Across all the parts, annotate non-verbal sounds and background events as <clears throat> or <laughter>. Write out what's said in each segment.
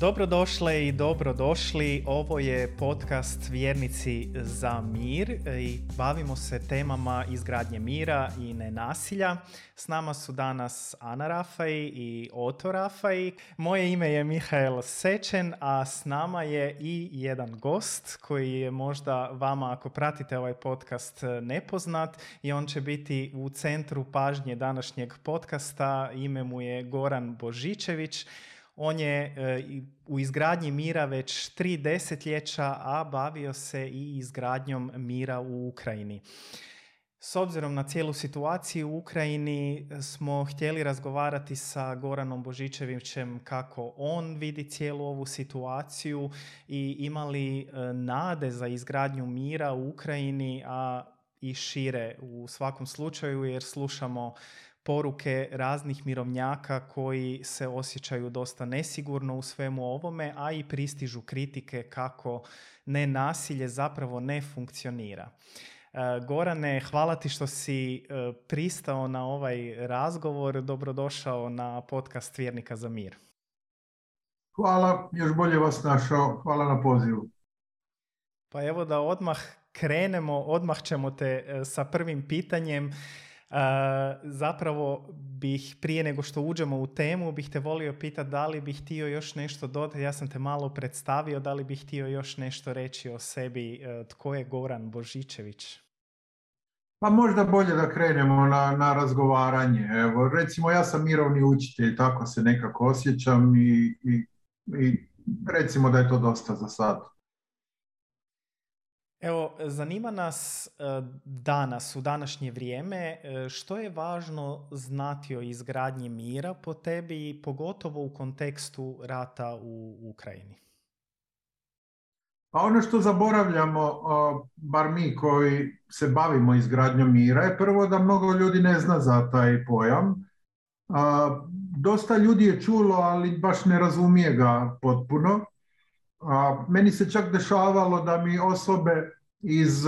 Dobrodošle i dobrodošli. Ovo je podcast Vjernici za mir i bavimo se temama izgradnje mira i nenasilja. S nama su danas Ana Rafaj i Oto Rafaj. Moje ime je Mihael Sečen, a s nama je i jedan gost koji je možda vama, ako pratite ovaj podcast, nepoznat i on će biti u centru pažnje današnjeg podcasta. Ime mu je Goran Božičević. On je e, u izgradnji mira već tri desetljeća, a bavio se i izgradnjom mira u Ukrajini. S obzirom na cijelu situaciju u Ukrajini smo htjeli razgovarati sa Goranom Božičevićem kako on vidi cijelu ovu situaciju i imali e, nade za izgradnju mira u Ukrajini, a i šire u svakom slučaju jer slušamo poruke raznih mirovnjaka koji se osjećaju dosta nesigurno u svemu ovome, a i pristižu kritike kako ne nasilje zapravo ne funkcionira. E, Gorane, hvala ti što si e, pristao na ovaj razgovor. Dobrodošao na podcast Vjernika za mir. Hvala, još bolje vas našao. Hvala na pozivu. Pa evo da odmah krenemo, odmah ćemo te e, sa prvim pitanjem zapravo bih prije nego što uđemo u temu bih te volio pitati da li bih htio još nešto dodati. Ja sam te malo predstavio, da li bih htio još nešto reći o sebi. E, tko je Goran Božičević? Pa možda bolje da krenemo na, na razgovaranje. Evo, recimo ja sam mirovni učitelj, tako se nekako osjećam i, i, i recimo da je to dosta za sad. Evo, zanima nas e, danas, u današnje vrijeme, e, što je važno znati o izgradnji mira po tebi, pogotovo u kontekstu rata u Ukrajini? Pa ono što zaboravljamo, bar mi koji se bavimo izgradnjom mira, je prvo da mnogo ljudi ne zna za taj pojam. Dosta ljudi je čulo, ali baš ne razumije ga potpuno. Meni se čak dešavalo da mi osobe iz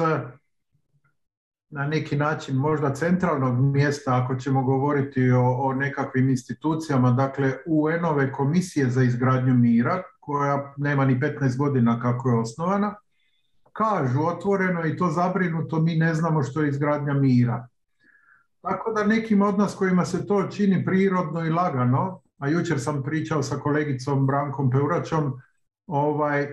na neki način možda centralnog mjesta ako ćemo govoriti o, o nekakvim institucijama, dakle UN-ove komisije za izgradnju mira koja nema ni 15 godina kako je osnovana, kažu otvoreno i to zabrinuto mi ne znamo što je izgradnja mira. Tako da nekim od nas kojima se to čini prirodno i lagano, a jučer sam pričao sa kolegicom Brankom Peuračom, ovaj,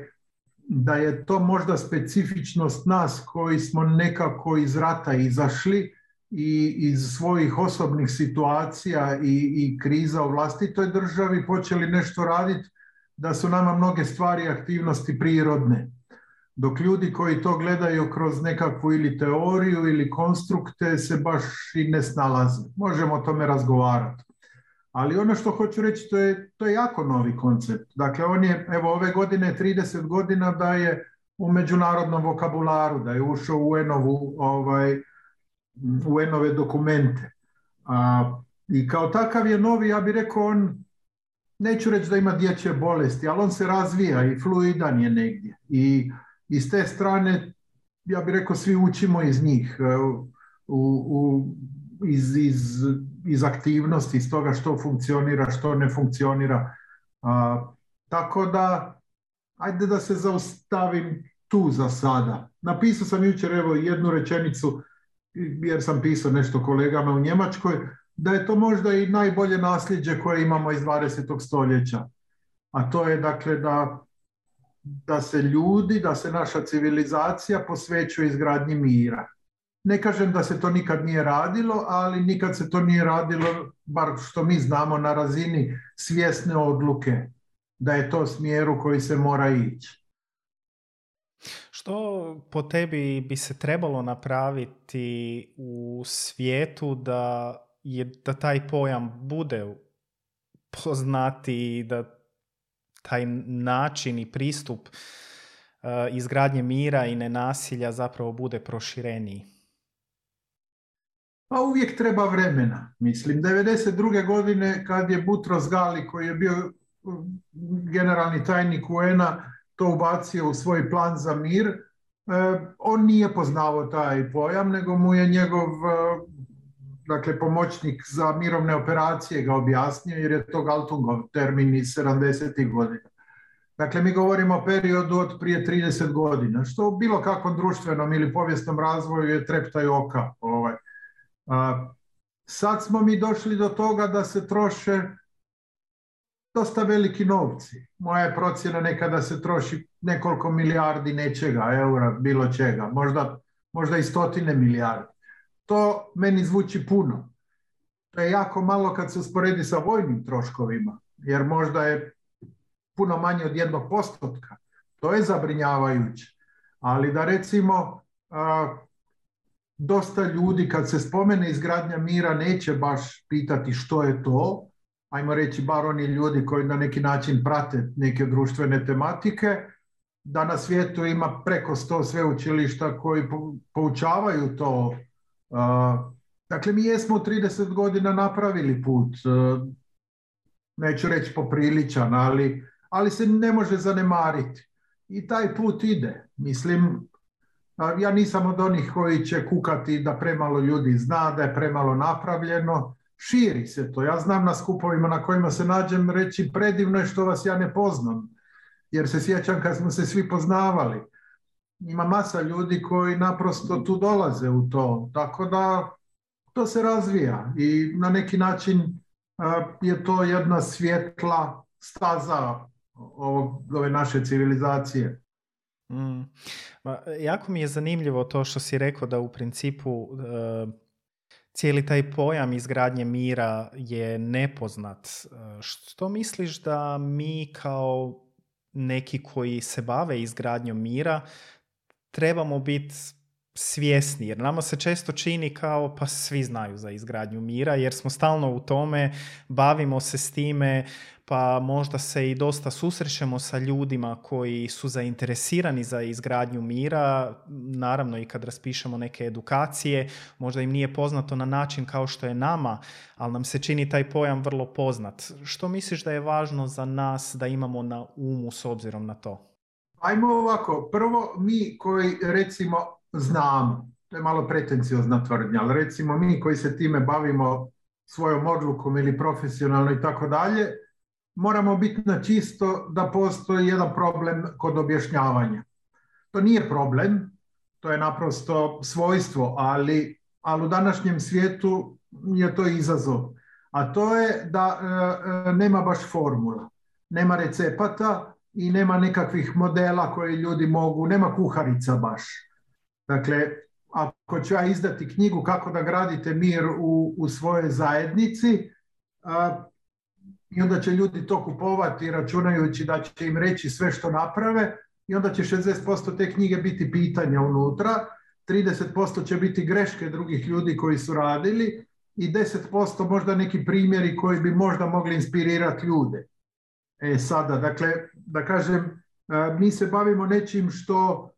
da je to možda specifičnost nas koji smo nekako iz rata izašli i iz svojih osobnih situacija i, i kriza u vlastitoj državi počeli nešto raditi, da su nama mnoge stvari aktivnosti prirodne. Dok ljudi koji to gledaju kroz nekakvu ili teoriju ili konstrukte se baš i ne snalaze. Možemo o tome razgovarati. Ali ono što hoću reći, to je, to je jako novi koncept. Dakle, on je, evo, ove godine 30 godina da je u međunarodnom vokabularu, da je ušao u UN-ovu, ovaj, UN-ove dokumente. A, I kao takav je novi, ja bih rekao, on, neću reći da ima dječje bolesti, ali on se razvija i fluidan je negdje. I, i te strane, ja bih rekao, svi učimo iz njih. U, u, iz, iz, iz aktivnosti, iz toga što funkcionira, što ne funkcionira. A, tako da, ajde da se zaustavim tu za sada. Napisao sam jučer evo jednu rečenicu, jer sam pisao nešto kolegama u Njemačkoj, da je to možda i najbolje nasljeđe koje imamo iz 20. stoljeća. A to je dakle da, da se ljudi, da se naša civilizacija posvećuje izgradnji mira. Ne kažem da se to nikad nije radilo, ali nikad se to nije radilo, bar što mi znamo, na razini svjesne odluke da je to smjer u koji se mora ići. Što po tebi bi se trebalo napraviti u svijetu da, je, da taj pojam bude poznati i da taj način i pristup uh, izgradnje mira i nenasilja zapravo bude prošireniji? Pa uvijek treba vremena. Mislim, 92. godine kad je Butros Gali koji je bio generalni tajnik UN-a to ubacio u svoj plan za mir, e, on nije poznavao taj pojam, nego mu je njegov e, dakle, pomoćnik za mirovne operacije ga objasnio, jer je to Galtungov termin iz 70. godina. Dakle, mi govorimo o periodu od prije 30 godina, što u bilo kakvom društvenom ili povijesnom razvoju je treptaj oka. Ovaj. Sad smo mi došli do toga da se troše dosta veliki novci. Moja je procjena nekada se troši nekoliko milijardi nečega, eura, bilo čega, možda, možda i stotine milijardi. To meni zvuči puno. To je jako malo kad se usporedi sa vojnim troškovima, jer možda je puno manje od jednog postotka. To je zabrinjavajuće. Ali da recimo dosta ljudi kad se spomene izgradnja mira neće baš pitati što je to, ajmo reći bar oni ljudi koji na neki način prate neke društvene tematike, da na svijetu ima preko sto sveučilišta koji poučavaju to. Dakle, mi jesmo u 30 godina napravili put, neću reći popriličan, ali, ali se ne može zanemariti. I taj put ide. Mislim, ja nisam od onih koji će kukati da premalo ljudi zna, da je premalo napravljeno širi se to. Ja znam na skupovima na kojima se nađem reći predivno je što vas ja ne poznam. Jer se sjećam kad smo se svi poznavali. Ima masa ljudi koji naprosto tu dolaze u to. Tako da to se razvija i na neki način je to jedna svjetla staza ove naše civilizacije. Mm. Jako mi je zanimljivo to što si rekao da u principu e, cijeli taj pojam izgradnje mira je nepoznat. E, što misliš da mi kao neki koji se bave izgradnjom mira trebamo biti svjesni jer nama se često čini kao pa svi znaju za izgradnju mira jer smo stalno u tome, bavimo se s time, pa možda se i dosta susrećemo sa ljudima koji su zainteresirani za izgradnju mira, naravno i kad raspišemo neke edukacije, možda im nije poznato na način kao što je nama, ali nam se čini taj pojam vrlo poznat. Što misliš da je važno za nas da imamo na umu s obzirom na to? Ajmo ovako, prvo mi koji recimo znamo, to je malo pretenciozna tvrdnja, ali recimo mi koji se time bavimo svojom odlukom ili profesionalno i tako dalje, moramo biti na čisto da postoji jedan problem kod objašnjavanja. To nije problem, to je naprosto svojstvo, ali, ali u današnjem svijetu je to izazov. A to je da e, e, nema baš formula, nema recepata i nema nekakvih modela koje ljudi mogu, nema kuharica baš. Dakle, ako ću ja izdati knjigu kako da gradite mir u, u svojoj zajednici, i onda će ljudi to kupovati računajući da će im reći sve što naprave i onda će 60% te knjige biti pitanja unutra, 30% će biti greške drugih ljudi koji su radili i 10% možda neki primjeri koji bi možda mogli inspirirati ljude. E sada, dakle, da kažem, mi se bavimo nečim što,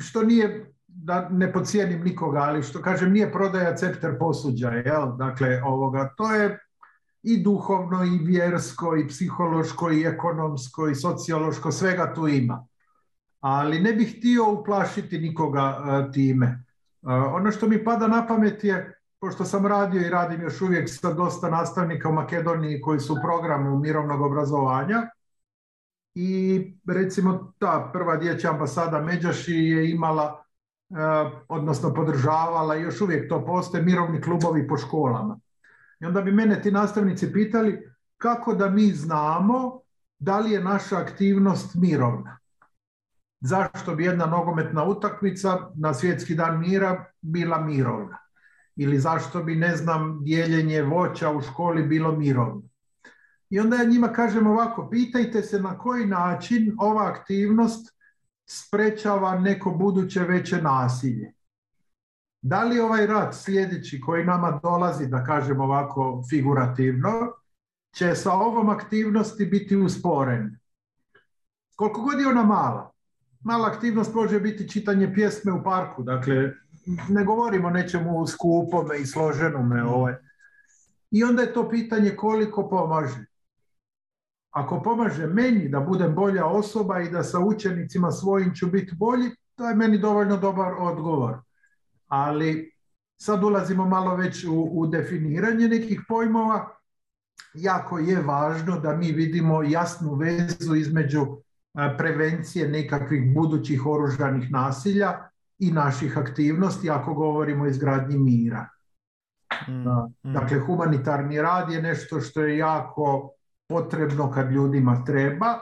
što nije da ne pocijenim nikoga, ali što kažem, nije prodaja cepter posuđa, jel? Dakle, ovoga, to je i duhovno, i vjersko, i psihološko, i ekonomsko, i sociološko, svega tu ima. Ali ne bih htio uplašiti nikoga e, time. E, ono što mi pada na pamet je, pošto sam radio i radim još uvijek sa dosta nastavnika u Makedoniji koji su u programu mirovnog obrazovanja, i recimo ta prva dječja ambasada Međaši je imala odnosno podržavala još uvijek to postoje mirovni klubovi po školama. I onda bi mene ti nastavnici pitali kako da mi znamo da li je naša aktivnost mirovna. Zašto bi jedna nogometna utakmica na svjetski dan mira bila mirovna? Ili zašto bi, ne znam, dijeljenje voća u školi bilo mirovno? I onda ja njima kažem ovako, pitajte se na koji način ova aktivnost sprečava neko buduće veće nasilje. Da li ovaj rat sljedeći koji nama dolazi, da kažem ovako figurativno, će sa ovom aktivnosti biti usporen? Koliko god je ona mala. Mala aktivnost može biti čitanje pjesme u parku, dakle ne govorimo o nečemu skupome i složenome. Ovaj. I onda je to pitanje koliko pomaže ako pomaže meni da budem bolja osoba i da sa učenicima svojim ću biti bolji, to je meni dovoljno dobar odgovor. Ali sad ulazimo malo već u, u definiranje nekih pojmova, jako je važno da mi vidimo jasnu vezu između prevencije nekakvih budućih oružanih nasilja i naših aktivnosti ako govorimo o izgradnji mira. Mm, mm. Dakle, humanitarni rad je nešto što je jako potrebno kad ljudima treba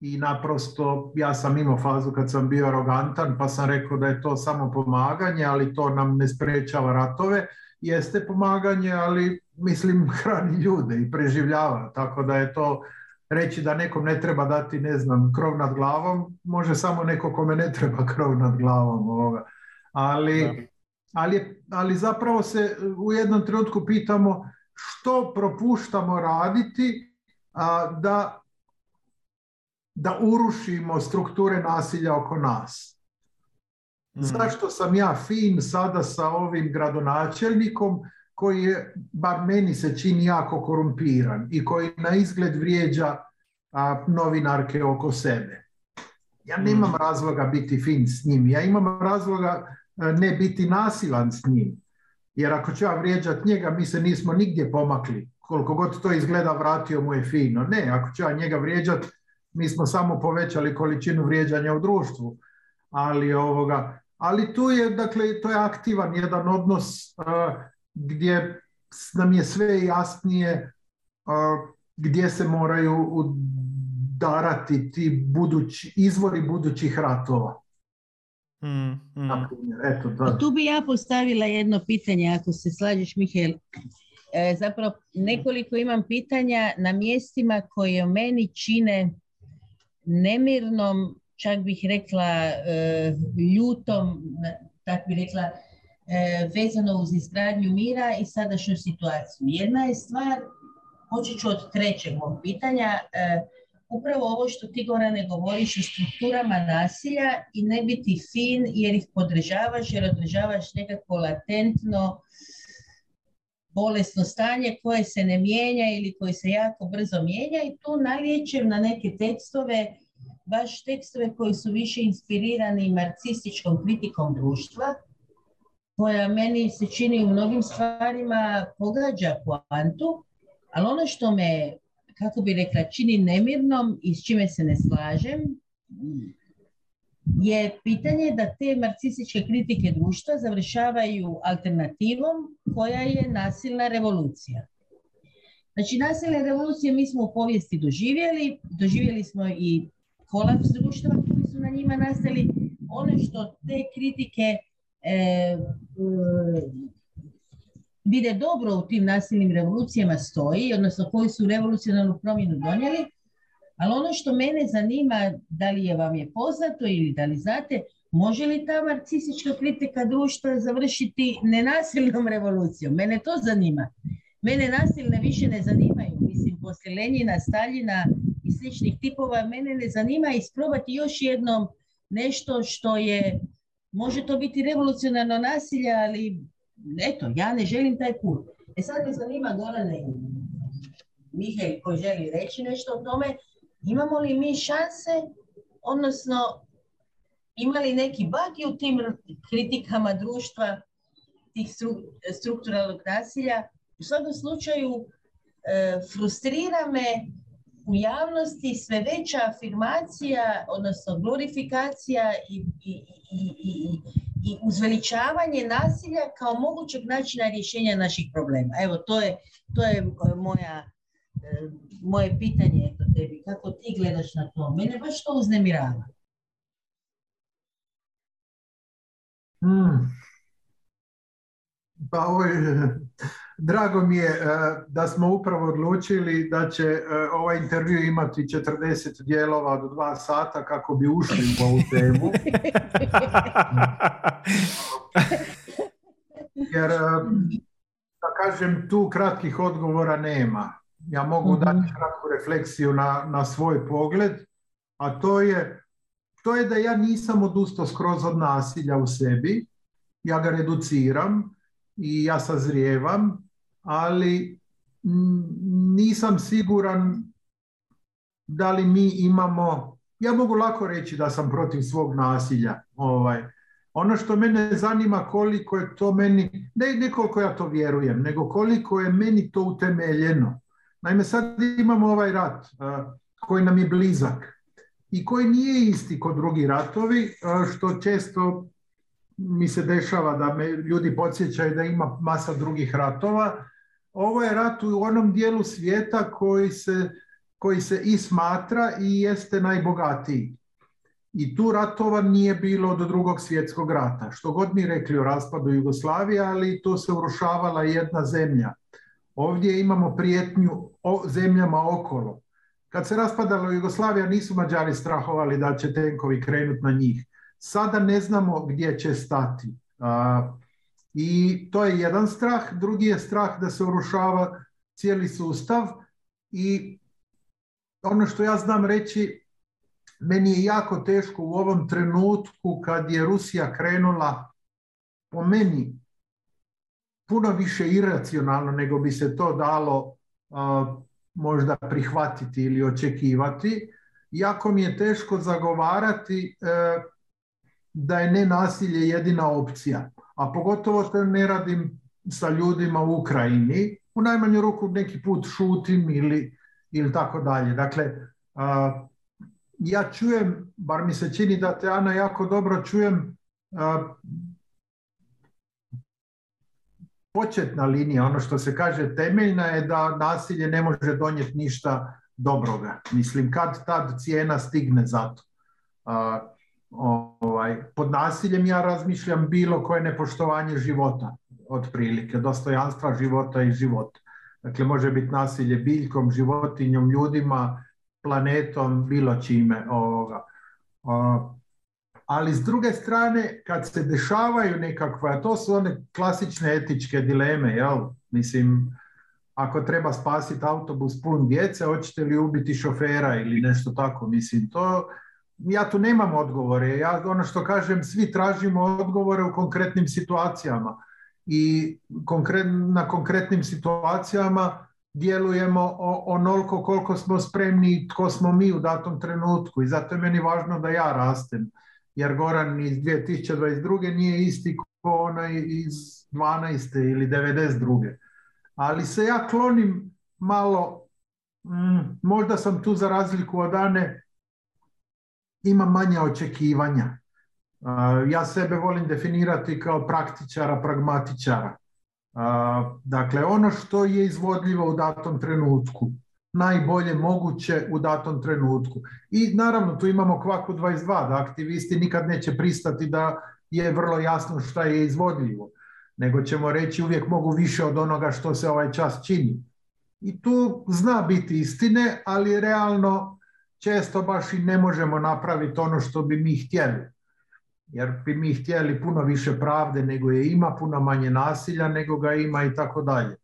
i naprosto ja sam imao fazu kad sam bio arogantan pa sam rekao da je to samo pomaganje, ali to nam ne sprečava ratove. Jeste pomaganje, ali mislim <laughs> hrani ljude i preživljava, tako da je to reći da nekom ne treba dati, ne znam, krov nad glavom, može samo neko kome ne treba <laughs> krov nad glavom. Ovoga. Ali, ali, ali zapravo se u jednom trenutku pitamo što propuštamo raditi a, da, da urušimo strukture nasilja oko nas. Mm. Zašto sam ja fin sada sa ovim gradonačelnikom koji je, bar meni se čini jako korumpiran i koji na izgled vrijeđa a, novinarke oko sebe. Ja nemam mm. razloga biti fin s njim, ja imam razloga ne biti nasilan s njim. Jer ako ću ja vrijeđati njega, mi se nismo nigdje pomakli. Koliko god to izgleda, vratio mu je fino. Ne, ako ću ja njega vrijeđati, mi smo samo povećali količinu vrijeđanja u društvu. Ali, ovoga, ali tu je, dakle, to je aktivan jedan odnos gdje nam je sve jasnije gdje se moraju udarati ti budući, izvori budućih ratova. Mm, mm. Eto, Tu bi ja postavila jedno pitanje, ako se slažeš, Mihael. E, zapravo, nekoliko imam pitanja na mjestima koje meni čine nemirnom, čak bih rekla e, ljutom, tako bih rekla, E, vezano uz izgradnju mira i sadašnju situaciju. Jedna je stvar, počet ću od trećeg mog pitanja, e, upravo ovo što ti Gorane govoriš o strukturama nasilja i ne biti fin jer ih podržavaš jer održavaš nekako latentno bolesno stanje koje se ne mijenja ili koje se jako brzo mijenja i tu nalijećem na neke tekstove, baš tekstove koji su više inspirirani marksističkom kritikom društva, koja meni se čini u mnogim stvarima pogađa poantu, ali ono što me, kako bi rekla, čini nemirnom i s čime se ne slažem, je pitanje da te marksističke kritike društva završavaju alternativom koja je nasilna revolucija. Znači, nasilne revolucije mi smo u povijesti doživjeli, doživjeli smo i kolaps društva koji su na njima nastali. Ono što te kritike e, vide dobro u tim nasilnim revolucijama stoji, odnosno koji su revolucionalnu promjenu donijeli, ali ono što mene zanima, da li je vam je poznato ili da li znate, može li ta marksistička kritika društva završiti nenasilnom revolucijom? Mene to zanima. Mene nasilne više ne zanimaju. Mislim, poslije Lenjina, Staljina i sličnih tipova, mene ne zanima isprobati još jednom nešto što je Može to biti revolucionarno nasilje, ali eto, ja ne želim taj put. E sad me zanima Gorane Mihaj koji želi reći nešto o tome, imamo li mi šanse, odnosno ima li neki bagi u tim kritikama društva tih strukturalnog nasilja? U svakom slučaju e, frustrira me u javnosti sve veća afirmacija, odnosno glorifikacija i, i, i, i uzveličavanje nasilja kao mogućeg načina rješenja naših problema. Evo, to je, to je e, moja, e, moje pitanje tebi. Kako ti gledaš na to? Mene baš to uznemirava. Hmm. Pa ovo Drago mi je e, da smo upravo odlučili da će e, ovaj intervju imati 40 dijelova do dva sata kako bi ušli u ovu temu. <laughs> Jer, e, da kažem, tu kratkih odgovora nema. Ja mogu mhm. dati kratku refleksiju na, na svoj pogled, a to je, to je da ja nisam odustao skroz od nasilja u sebi, ja ga reduciram i ja sazrijevam ali nisam siguran da li mi imamo, ja mogu lako reći da sam protiv svog nasilja. Ovaj. Ono što mene zanima koliko je to meni, ne, ne koliko ja to vjerujem, nego koliko je meni to utemeljeno. Naime, sad imamo ovaj rat koji nam je blizak i koji nije isti kod drugi ratovi, što često mi se dešava da me ljudi podsjećaju da ima masa drugih ratova. Ovo je rat u onom dijelu svijeta koji se, koji se i smatra i jeste najbogatiji. I tu ratova nije bilo do drugog svjetskog rata. Što god mi rekli o raspadu Jugoslavije, ali tu se urušavala jedna zemlja. Ovdje imamo prijetnju o zemljama okolo. Kad se raspadala Jugoslavija nisu Mađari strahovali da će tenkovi krenuti na njih. Sada ne znamo gdje će stati. I to je jedan strah. Drugi je strah da se urušava cijeli sustav. I ono što ja znam reći, meni je jako teško u ovom trenutku kad je Rusija krenula po meni puno više iracionalno nego bi se to dalo možda prihvatiti ili očekivati. Jako mi je teško zagovarati e, da je nenasilje jedina opcija. A pogotovo to ne radim sa ljudima u Ukrajini. U najmanju ruku neki put šutim ili, ili tako dalje. Dakle, ja čujem, bar mi se čini da te Ana jako dobro čujem, početna linija, ono što se kaže temeljna je da nasilje ne može donijeti ništa dobroga. Mislim, kad tad cijena stigne za to. Ovaj, pod nasiljem ja razmišljam bilo koje nepoštovanje života, otprilike, dostojanstva života i života. Dakle, može biti nasilje biljkom, životinjom, ljudima, planetom, bilo čime. Ovoga. Ali s druge strane, kad se dešavaju nekakve, to su one klasične etičke dileme, jel? Mislim, ako treba spasiti autobus pun djece, hoćete li ubiti šofera ili nešto tako, mislim, to, ja tu nemam odgovore, ja ono što kažem, svi tražimo odgovore u konkretnim situacijama i na konkretnim situacijama djelujemo onoliko koliko smo spremni i tko smo mi u datom trenutku i zato je meni važno da ja rastem jer Goran iz 2022. nije isti kao onaj iz 12. ili 92. Ali se ja klonim malo, mm, možda sam tu za razliku od Ane, imam manja očekivanja. ja sebe volim definirati kao praktičara, pragmatičara. dakle, ono što je izvodljivo u datom trenutku najbolje moguće u datom trenutku. I naravno tu imamo kvaku 22, da aktivisti nikad neće pristati da je vrlo jasno šta je izvodljivo, nego ćemo reći uvijek mogu više od onoga što se ovaj čas čini. I tu zna biti istine, ali realno često baš i ne možemo napraviti ono što bi mi htjeli. Jer bi mi htjeli puno više pravde nego je ima, puno manje nasilja nego ga ima i tako dalje.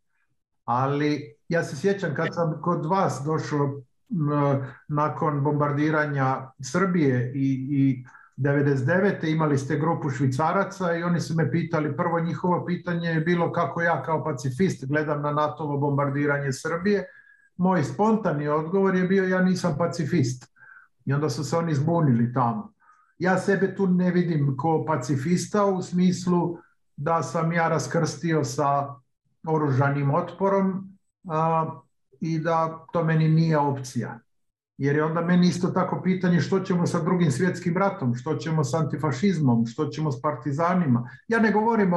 Ali ja se sjećam kad sam kod vas došao nakon bombardiranja Srbije i, i 99. imali ste grupu švicaraca i oni su me pitali, prvo njihovo pitanje je bilo kako ja kao pacifist gledam na NATO bombardiranje Srbije. Moj spontani odgovor je bio ja nisam pacifist. I onda su se oni zbunili tamo. Ja sebe tu ne vidim kao pacifista u smislu da sam ja raskrstio sa oružanim otporom i da to meni nije opcija. Jer je onda meni isto tako pitanje što ćemo sa drugim svjetskim ratom, što ćemo s antifašizmom, što ćemo s partizanima. Ja ne govorim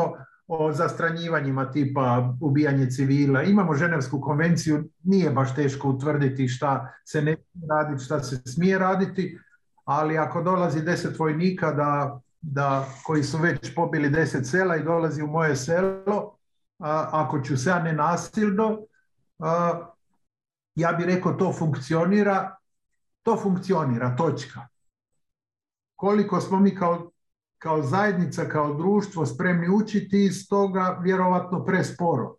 o, zastranjivanjima tipa ubijanje civila. Imamo Ženevsku konvenciju, nije baš teško utvrditi šta se ne smije raditi, šta se smije raditi, ali ako dolazi deset vojnika da, da, koji su već pobili deset sela i dolazi u moje selo, a, ako ću se ja nenasilno, ja bih rekao to funkcionira, to funkcionira, točka. Koliko smo mi kao, kao zajednica, kao društvo spremni učiti iz toga, vjerovatno presporo.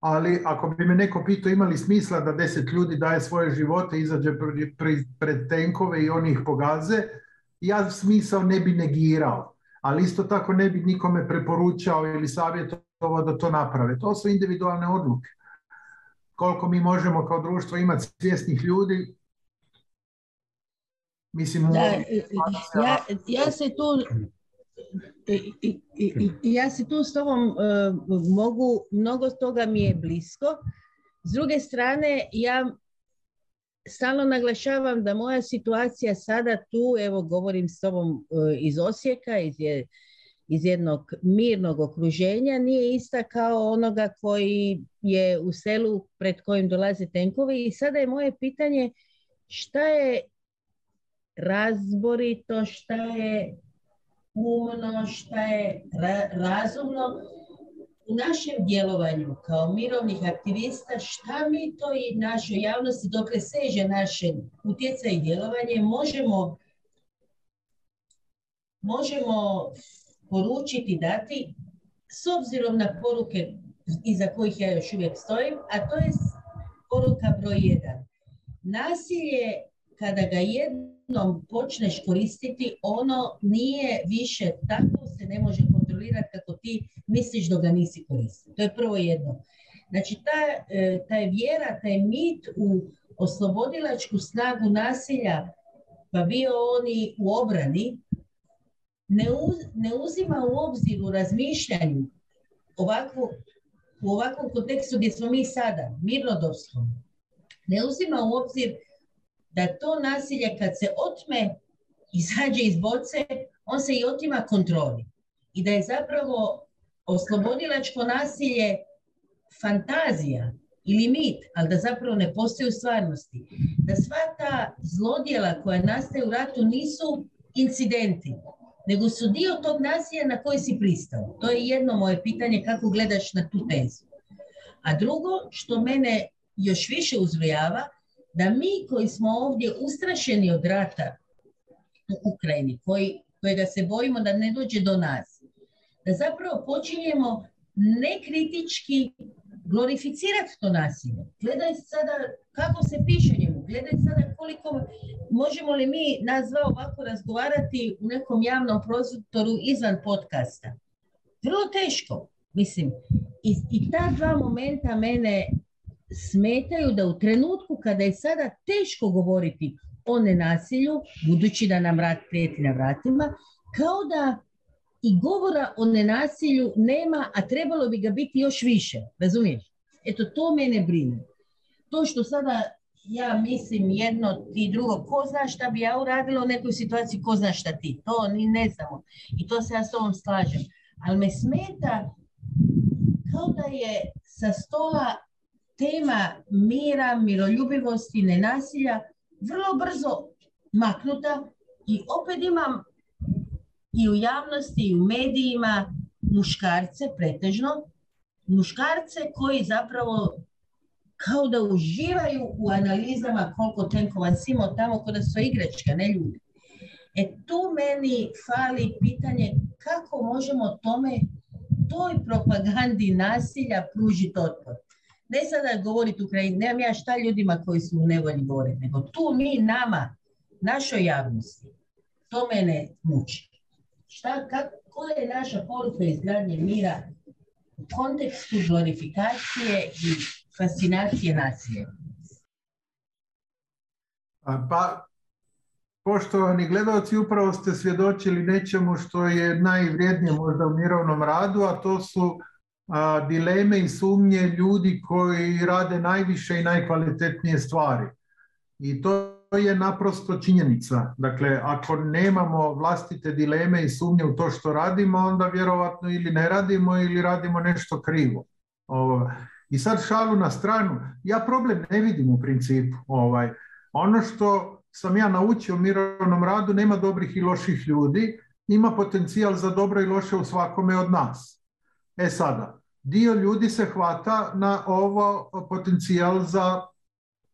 Ali ako bi me neko pitao imali smisla da deset ljudi daje svoje živote, izađe pred tenkove i oni ih pogaze, ja smisao ne bi negirao. Ali isto tako ne bi nikome preporučao ili savjetovao da to naprave. To su individualne odluke koliko mi možemo kao društvo imati svjesnih ljudi. Mislim, ja, ja se tu ja se tu s tobom uh, mogu, mnogo toga mi je blisko S druge strane, ja stalno naglašavam da moja situacija sada tu, evo govorim s tobom e, iz Osijeka, iz, iz jednog mirnog okruženja, nije ista kao onoga koji je u selu pred kojim dolaze tenkovi. I sada je moje pitanje šta je razborito, šta je umno, šta je razumno u našem djelovanju kao mirovnih aktivista, šta mi to i našoj javnosti dok seže naše utjecaj i djelovanje možemo možemo poručiti, dati s obzirom na poruke iza kojih ja još uvijek stojim, a to je poruka broj jedan. Nasilje, kada ga jednom počneš koristiti, ono nije više tako, se ne može kontrolirati kako ti misliš da ga nisi koristio. To je prvo jedno. Znači, ta, e, ta je vjera, taj mit u oslobodilačku snagu nasilja, pa bio oni u obrani, ne, ne uzima u obzir u razmišljanju ovakvu, u ovakvom kontekstu gdje smo mi sada, mirnodopskom, ne uzima u obzir da to nasilje kad se otme, izađe iz boce, on se i otima kontroli. I da je zapravo oslobodilačko nasilje fantazija ili mit, ali da zapravo ne postoji u stvarnosti. Da sva ta zlodjela koja nastaje u ratu nisu incidenti, nego su dio tog nasilja na koji si pristao. To je jedno moje pitanje kako gledaš na tu tezu. A drugo, što mene još više uzrujava, da mi koji smo ovdje ustrašeni od rata u Ukrajini, koji, kojega se bojimo da ne dođe do nas, da zapravo počinjemo nekritički glorificirati to nasilje. Gledaj sada kako se piše njemu, gledaj sada koliko možemo li mi nas ovako razgovarati u nekom javnom prostoru izvan podcasta. Vrlo teško, mislim. I, I ta dva momenta mene smetaju da u trenutku kada je sada teško govoriti o nenasilju, budući da nam rat prijeti na vratima, kao da i govora o nenasilju nema, a trebalo bi ga biti još više. Razumiješ? Eto, to mene brine. To što sada ja mislim jedno i drugo, ko zna šta bi ja uradila u nekoj situaciji, ko zna šta ti. To ni ne znamo. I to se ja s ovom slažem. Ali me smeta kao da je sa stola tema mira, miroljubivosti, nenasilja vrlo brzo maknuta i opet imam i u javnosti i u medijima muškarce pretežno, muškarce koji zapravo kao da uživaju u analizama koliko tenkova simo tamo kod da su igračka, ne ljudi. E tu meni fali pitanje kako možemo tome, toj propagandi nasilja pružiti otpor. Ne sada govoriti Ukrajini, nemam ja šta ljudima koji su u nevolji govoriti, nego tu mi nama, našoj javnosti, to mene muči. Šta, kako, je naša poruka izgradnje mira u kontekstu glorifikacije i fascinacije nacije? Pa, poštovani gledalci, upravo ste svjedočili nečemu što je najvrijednije možda u mirovnom radu, a to su dileme i sumnje ljudi koji rade najviše i najkvalitetnije stvari. I to je naprosto činjenica. Dakle, ako nemamo vlastite dileme i sumnje u to što radimo, onda vjerovatno ili ne radimo ili radimo nešto krivo. I sad šalu na stranu, ja problem ne vidim u principu. Ovaj. Ono što sam ja naučio u mirovnom radu, nema dobrih i loših ljudi, ima potencijal za dobro i loše u svakome od nas. E sada, dio ljudi se hvata na ovo potencijal za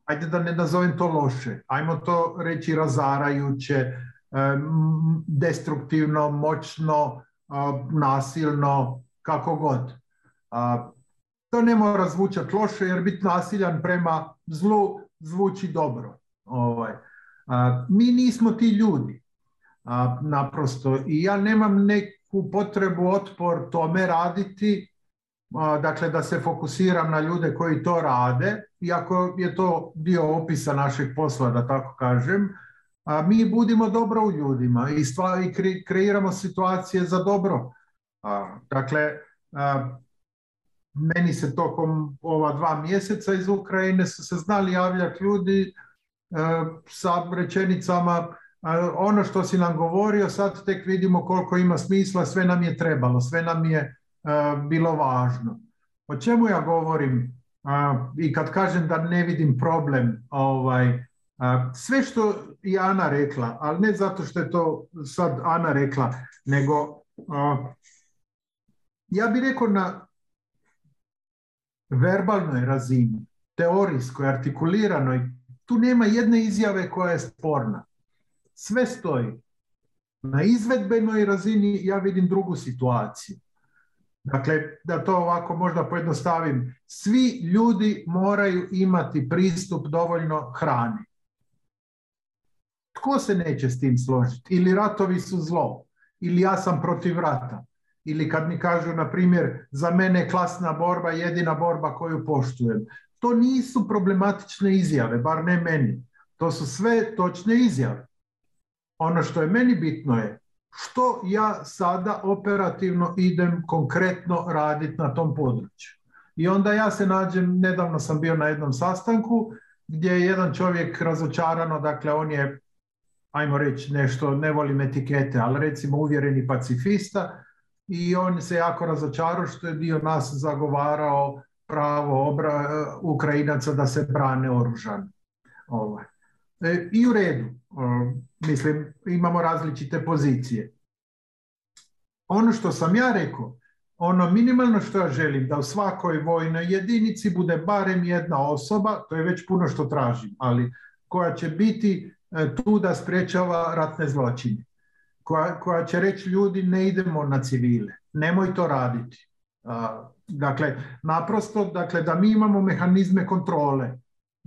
ajde da ne nazovem to loše, ajmo to reći razarajuće, destruktivno, moćno, nasilno, kako god. To ne mora zvučati loše jer biti nasiljan prema zlu zvuči dobro. Ovaj. Mi nismo ti ljudi, naprosto. I ja nemam neku potrebu otpor tome raditi dakle da se fokusiram na ljude koji to rade, iako je to dio opisa našeg posla, da tako kažem, a mi budimo dobro u ljudima i, stvari, kreiramo situacije za dobro. Dakle, meni se tokom ova dva mjeseca iz Ukrajine su se znali javljati ljudi sa rečenicama ono što si nam govorio, sad tek vidimo koliko ima smisla, sve nam je trebalo, sve nam je bilo važno. O čemu ja govorim i kad kažem da ne vidim problem, ovaj, sve što je Ana rekla, ali ne zato što je to sad Ana rekla, nego ja bih rekao na verbalnoj razini, teorijskoj, artikuliranoj, tu nema jedne izjave koja je sporna. Sve stoji. Na izvedbenoj razini ja vidim drugu situaciju. Dakle, da to ovako možda pojednostavim, svi ljudi moraju imati pristup dovoljno hrani. Tko se neće s tim složiti? Ili ratovi su zlo, ili ja sam protiv rata. Ili kad mi kažu, na primjer, za mene klasna borba jedina borba koju poštujem. To nisu problematične izjave, bar ne meni. To su sve točne izjave. Ono što je meni bitno je što ja sada operativno idem konkretno raditi na tom području. I onda ja se nađem, nedavno sam bio na jednom sastanku gdje je jedan čovjek razočarano, dakle on je, ajmo reći nešto, ne volim etikete, ali recimo uvjereni pacifista i on se jako razočarao što je dio nas zagovarao pravo obra, Ukrajinaca da se brane oružan. Ovaj. E, I u redu, mislim, imamo različite pozicije. Ono što sam ja rekao, ono minimalno što ja želim, da u svakoj vojnoj jedinici bude barem jedna osoba, to je već puno što tražim, ali koja će biti e, tu da sprečava ratne zločine. Koja, koja će reći ljudi ne idemo na civile, nemoj to raditi. Dakle, naprosto dakle, da mi imamo mehanizme kontrole,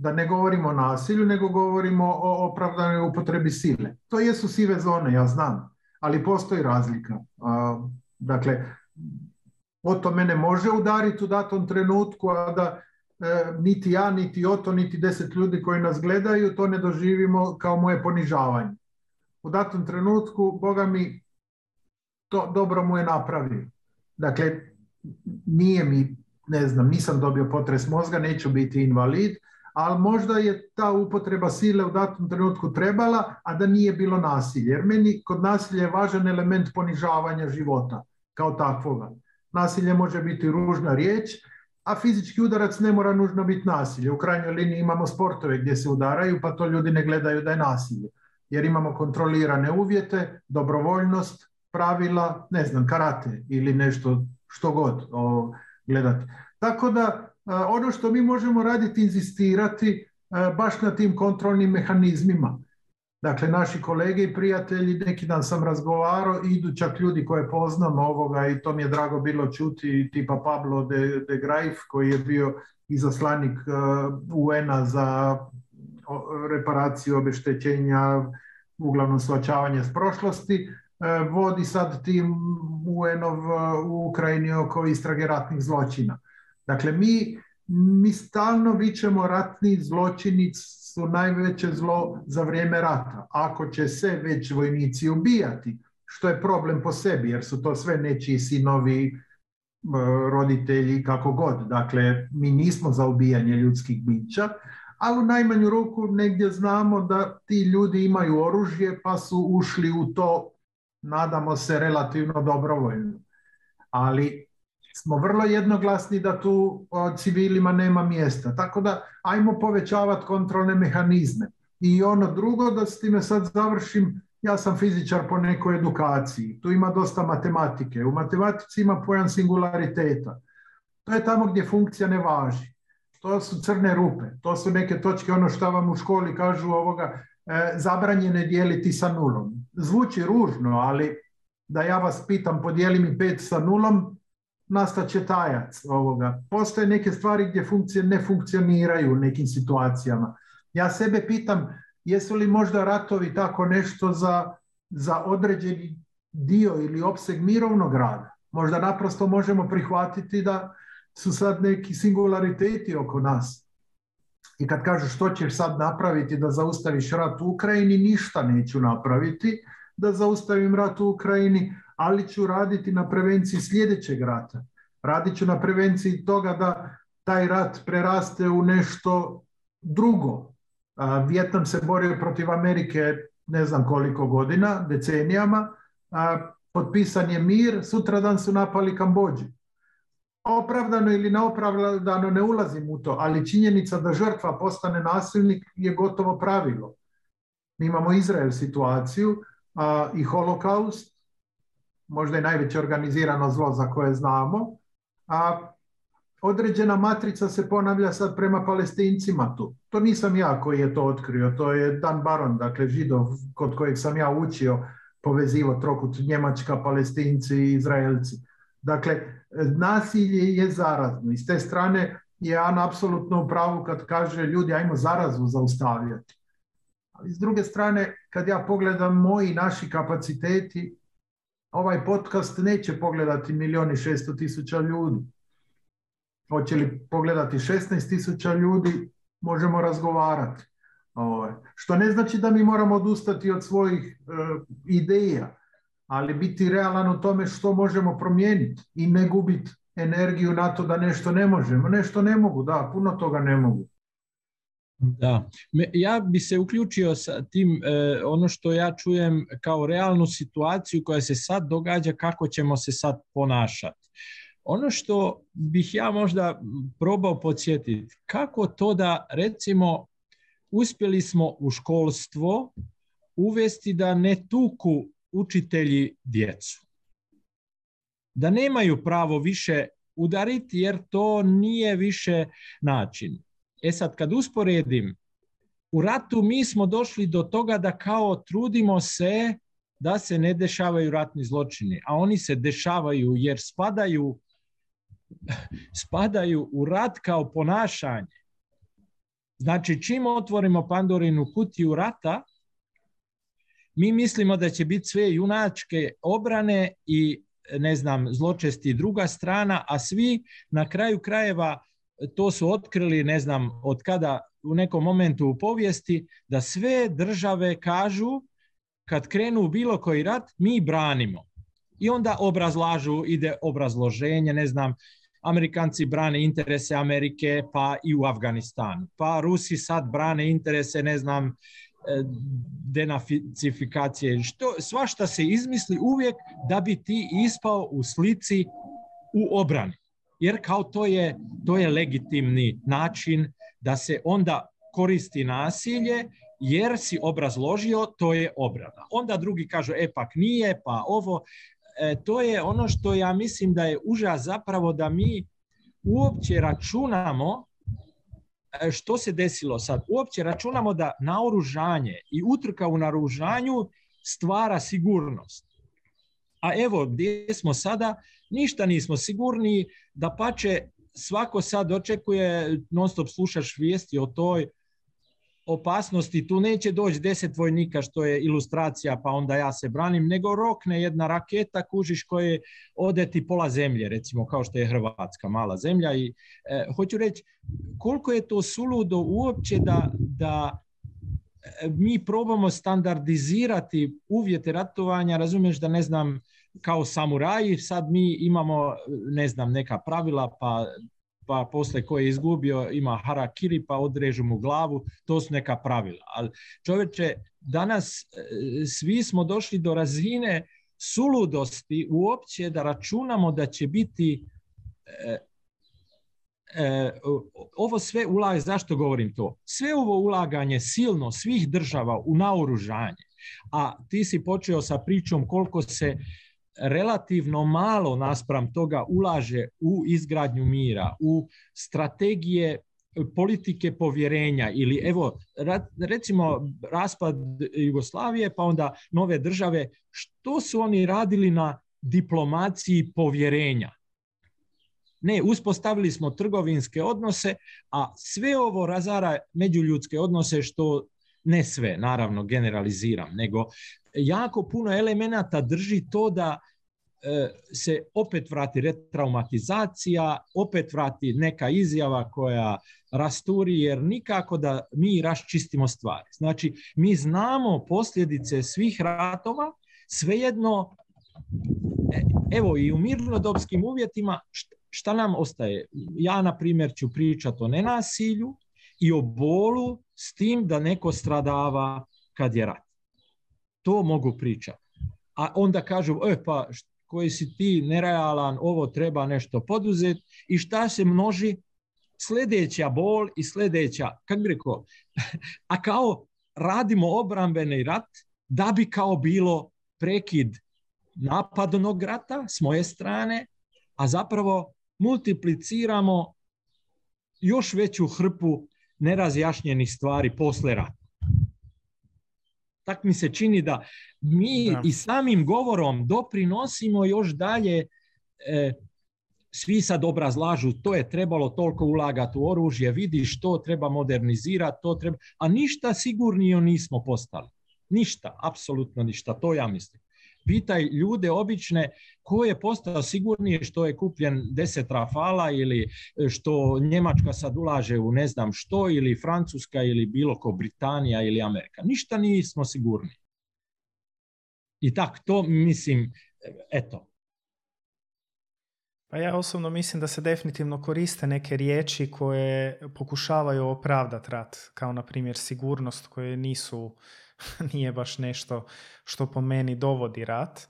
da ne govorimo o nasilju, nego govorimo o opravdanoj upotrebi sile. To jesu sive zone, ja znam, ali postoji razlika. Dakle, to mene može udariti u datom trenutku, a da e, niti ja, niti Oto, niti deset ljudi koji nas gledaju, to ne doživimo kao moje ponižavanje. U datom trenutku, Boga mi, to dobro mu je napravio. Dakle, nije mi, ne znam, nisam dobio potres mozga, neću biti invalid, ali možda je ta upotreba sile u datom trenutku trebala, a da nije bilo nasilje. Jer meni kod nasilja je važan element ponižavanja života kao takvoga. Nasilje može biti ružna riječ, a fizički udarac ne mora nužno biti nasilje. U krajnjoj liniji imamo sportove gdje se udaraju, pa to ljudi ne gledaju da je nasilje. Jer imamo kontrolirane uvjete, dobrovoljnost, pravila, ne znam, karate ili nešto što god o, gledati. Tako da ono što mi možemo raditi, inzistirati baš na tim kontrolnim mehanizmima. Dakle, naši kolege i prijatelji, neki dan sam razgovarao, idu čak ljudi koje poznam ovoga i to mi je drago bilo čuti, tipa Pablo de, de Graif, koji je bio izaslanik UN-a za reparaciju obeštećenja, uglavnom svačavanje s prošlosti, vodi sad tim UN-ov u Ukrajini oko istrage ratnih zločina. Dakle, mi, mi stalno vičemo ratni zločini su najveće zlo za vrijeme rata. Ako će se već vojnici ubijati, što je problem po sebi, jer su to sve nečiji sinovi, roditelji, kako god. Dakle, mi nismo za ubijanje ljudskih bića, ali u najmanju ruku negdje znamo da ti ljudi imaju oružje pa su ušli u to, nadamo se, relativno dobrovoljno. Ali smo vrlo jednoglasni da tu civilima nema mjesta. Tako da ajmo povećavati kontrolne mehanizme. I ono drugo, da s time sad završim, ja sam fizičar po nekoj edukaciji. Tu ima dosta matematike. U matematici ima pojam singulariteta. To je tamo gdje funkcija ne važi. To su crne rupe. To su neke točke, ono što vam u školi kažu ovoga, e, zabranjene dijeliti sa nulom. Zvuči ružno, ali da ja vas pitam podijeli mi pet sa nulom, nastat će tajac ovoga. Postoje neke stvari gdje funkcije ne funkcioniraju u nekim situacijama. Ja sebe pitam jesu li možda ratovi tako nešto za, za određeni dio ili opseg mirovnog rada. Možda naprosto možemo prihvatiti da su sad neki singulariteti oko nas. I kad kažu što ćeš sad napraviti da zaustaviš rat u Ukrajini, ništa neću napraviti da zaustavim rat u Ukrajini, ali ću raditi na prevenciji sljedećeg rata. Radit ću na prevenciji toga da taj rat preraste u nešto drugo. Vjetnam se borio protiv Amerike ne znam koliko godina, decenijama, potpisan je mir, sutradan su napali Kambođi. Opravdano ili neopravdano ne ulazim u to, ali činjenica da žrtva postane nasilnik je gotovo pravilo. Mi imamo Izrael situaciju i holokaust, možda je najveće organizirano zlo za koje znamo, a određena matrica se ponavlja sad prema palestincima tu. To nisam ja koji je to otkrio, to je Dan Baron, dakle židov kod kojeg sam ja učio povezivo trokut Njemačka, palestinci i Izraelci. Dakle, nasilje je zarazno i s te strane je Ana apsolutno u pravu kad kaže ljudi ajmo zarazu zaustavljati. Ali s druge strane, kad ja pogledam moji naši kapaciteti, ovaj podcast neće pogledati milijoni šesto tisuća ljudi hoće li pogledati 16 tisuća ljudi, možemo razgovarati. Ovaj, što ne znači da mi moramo odustati od svojih e, ideja, ali biti realan u tome što možemo promijeniti i ne gubiti energiju na to da nešto ne možemo. Nešto ne mogu, da, puno toga ne mogu. Da, ja bi se uključio sa tim, e, ono što ja čujem kao realnu situaciju koja se sad događa, kako ćemo se sad ponašati. Ono što bih ja možda probao podsjetiti, kako to da recimo uspjeli smo u školstvo uvesti da ne tuku učitelji djecu. Da nemaju pravo više udariti jer to nije više način. E sad kad usporedim, u ratu mi smo došli do toga da kao trudimo se da se ne dešavaju ratni zločini, a oni se dešavaju jer spadaju <laughs> spadaju u rat kao ponašanje. Znači, čim otvorimo Pandorinu kutiju rata, mi mislimo da će biti sve junačke obrane i ne znam, zločesti druga strana, a svi na kraju krajeva to su otkrili, ne znam, od kada u nekom momentu u povijesti, da sve države kažu kad krenu u bilo koji rat, mi branimo. I onda obrazlažu, ide obrazloženje, ne znam, Amerikanci brane interese Amerike pa i u Afganistanu. Pa Rusi sad brane interese, ne znam, e, denacifikacije. Što, svašta se izmisli uvijek da bi ti ispao u slici u obrani. Jer kao to je, to je legitimni način da se onda koristi nasilje jer si obrazložio, to je obrana. Onda drugi kažu, e pak nije, pa ovo. E, to je ono što ja mislim da je užas zapravo da mi uopće računamo e, što se desilo sad. Uopće računamo da naoružanje i utrka u naružanju stvara sigurnost. A evo gdje smo sada, ništa nismo sigurni, da pače svako sad očekuje, non stop slušaš vijesti o toj opasnosti, tu neće doći deset vojnika što je ilustracija pa onda ja se branim, nego rokne jedna raketa kužiš koje ode ti pola zemlje, recimo kao što je Hrvatska mala zemlja. I e, hoću reći koliko je to suludo uopće da, da e, mi probamo standardizirati uvjete ratovanja, razumiješ da ne znam kao samuraji, sad mi imamo ne znam neka pravila pa pa posle ko je izgubio ima harakiri pa odrežu mu glavu, to su neka pravila. Ali čovječe, danas e, svi smo došli do razine suludosti uopće da računamo da će biti e, e, ovo sve ulaganje, zašto govorim to? Sve ovo ulaganje silno svih država u naoružanje, a ti si počeo sa pričom koliko se relativno malo naspram toga ulaže u izgradnju mira, u strategije politike povjerenja ili evo recimo raspad Jugoslavije pa onda nove države, što su oni radili na diplomaciji povjerenja? Ne, uspostavili smo trgovinske odnose, a sve ovo razara međuljudske odnose što ne sve, naravno generaliziram, nego jako puno elemenata drži to da e, se opet vrati retraumatizacija, opet vrati neka izjava koja rasturi, jer nikako da mi raščistimo stvari. Znači, mi znamo posljedice svih ratova, svejedno evo i u mirnodopskim uvjetima šta nam ostaje? Ja, na primjer, ću pričati o nenasilju i o bolu s tim da neko stradava kad je rat. To mogu pričati. A onda kažu, e pa koji si ti nerealan, ovo treba nešto poduzeti i šta se množi? Sljedeća bol i sljedeća, kak bi rekao, <laughs> a kao radimo obrambeni rat da bi kao bilo prekid napadnog rata s moje strane, a zapravo multipliciramo još veću hrpu nerazjašnjenih stvari posle rata. Tak mi se čini da mi i samim govorom doprinosimo još dalje e, svi sad obrazlažu to je trebalo toliko ulagati u oružje, vidiš to treba modernizirati, to treba, a ništa sigurnije nismo postali. Ništa, apsolutno ništa, to ja mislim. Pitaj ljude obične ko je postao sigurnije što je kupljen deset rafala ili što Njemačka sad ulaže u ne znam što ili Francuska ili bilo ko Britanija ili Amerika. Ništa nismo sigurni. I tak, to mislim, eto, pa ja osobno mislim da se definitivno koriste neke riječi koje pokušavaju opravdati rat, kao na primjer sigurnost koje nisu, <laughs> nije baš nešto što po meni dovodi rat.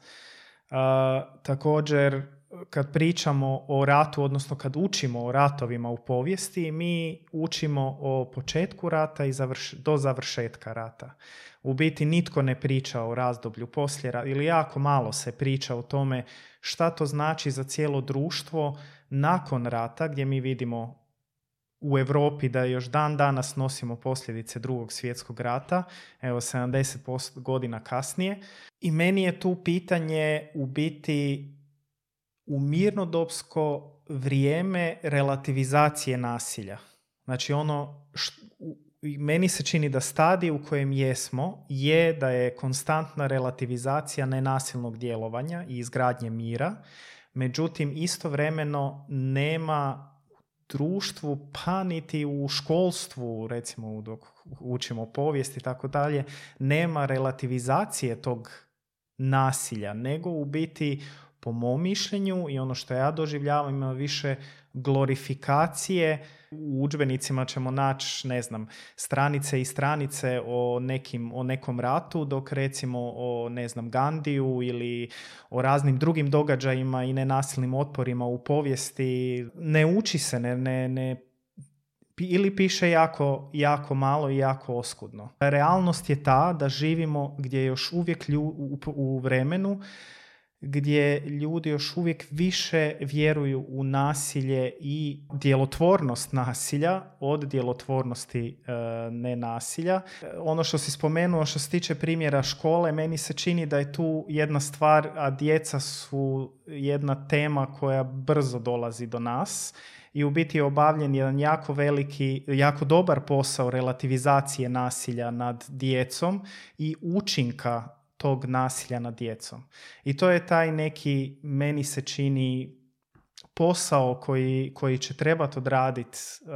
također, kad pričamo o ratu, odnosno kad učimo o ratovima u povijesti, mi učimo o početku rata i do završetka rata. U biti nitko ne priča o razdoblju poslije rata, ili jako malo se priča o tome šta to znači za cijelo društvo nakon rata gdje mi vidimo u Europi da još dan danas nosimo posljedice drugog svjetskog rata, evo 70 godina kasnije. I meni je tu pitanje u biti u mirnodopsko vrijeme relativizacije nasilja. Znači ono, meni se čini da stadij u kojem jesmo je da je konstantna relativizacija nenasilnog djelovanja i izgradnje mira, međutim istovremeno nema društvu pa niti u školstvu recimo dok učimo povijest i tako dalje nema relativizacije tog nasilja nego u biti po mom mišljenju i ono što ja doživljavam ima više glorifikacije u udžbenicima ćemo naći, ne znam, stranice i stranice o, nekim, o nekom ratu, dok recimo o, ne znam, Gandiju ili o raznim drugim događajima i nenasilnim otporima u povijesti ne uči se, ne, ne, ne ili piše jako, jako malo i jako oskudno. Realnost je ta da živimo gdje još uvijek lju, u, u vremenu gdje ljudi još uvijek više vjeruju u nasilje i djelotvornost nasilja od djelotvornosti e, nenasilja. Ono što si spomenuo što se tiče primjera škole, meni se čini da je tu jedna stvar, a djeca su jedna tema koja brzo dolazi do nas i u biti je obavljen jedan jako veliki, jako dobar posao relativizacije nasilja nad djecom i učinka tog nasilja nad djecom. I to je taj neki, meni se čini, posao koji, koji će trebati odraditi, uh,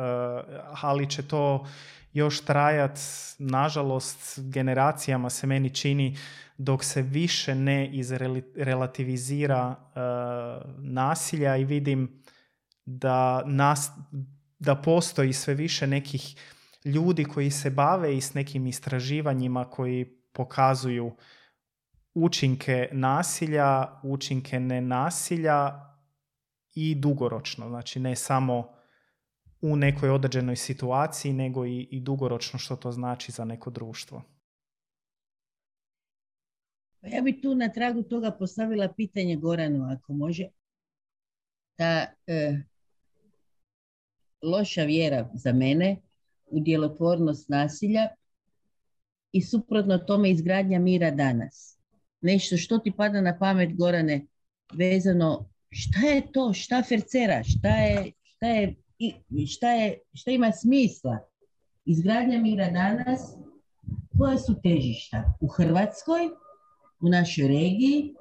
ali će to još trajat, nažalost, generacijama se meni čini dok se više ne izrelativizira uh, nasilja i vidim da, nas, da postoji sve više nekih ljudi koji se bave i s nekim istraživanjima koji pokazuju učinke nasilja, učinke nenasilja i dugoročno. Znači ne samo u nekoj određenoj situaciji, nego i, i dugoročno što to znači za neko društvo. Pa ja bih tu na tragu toga postavila pitanje Goranu, ako može. Ta e, loša vjera za mene u djelotvornost nasilja i suprotno tome izgradnja mira danas nešto što ti pada na pamet, Gorane, vezano šta je to, šta fercera, šta je, šta je, šta je, šta ima smisla. Izgradnja mira danas, koja su težišta u Hrvatskoj, u našoj regiji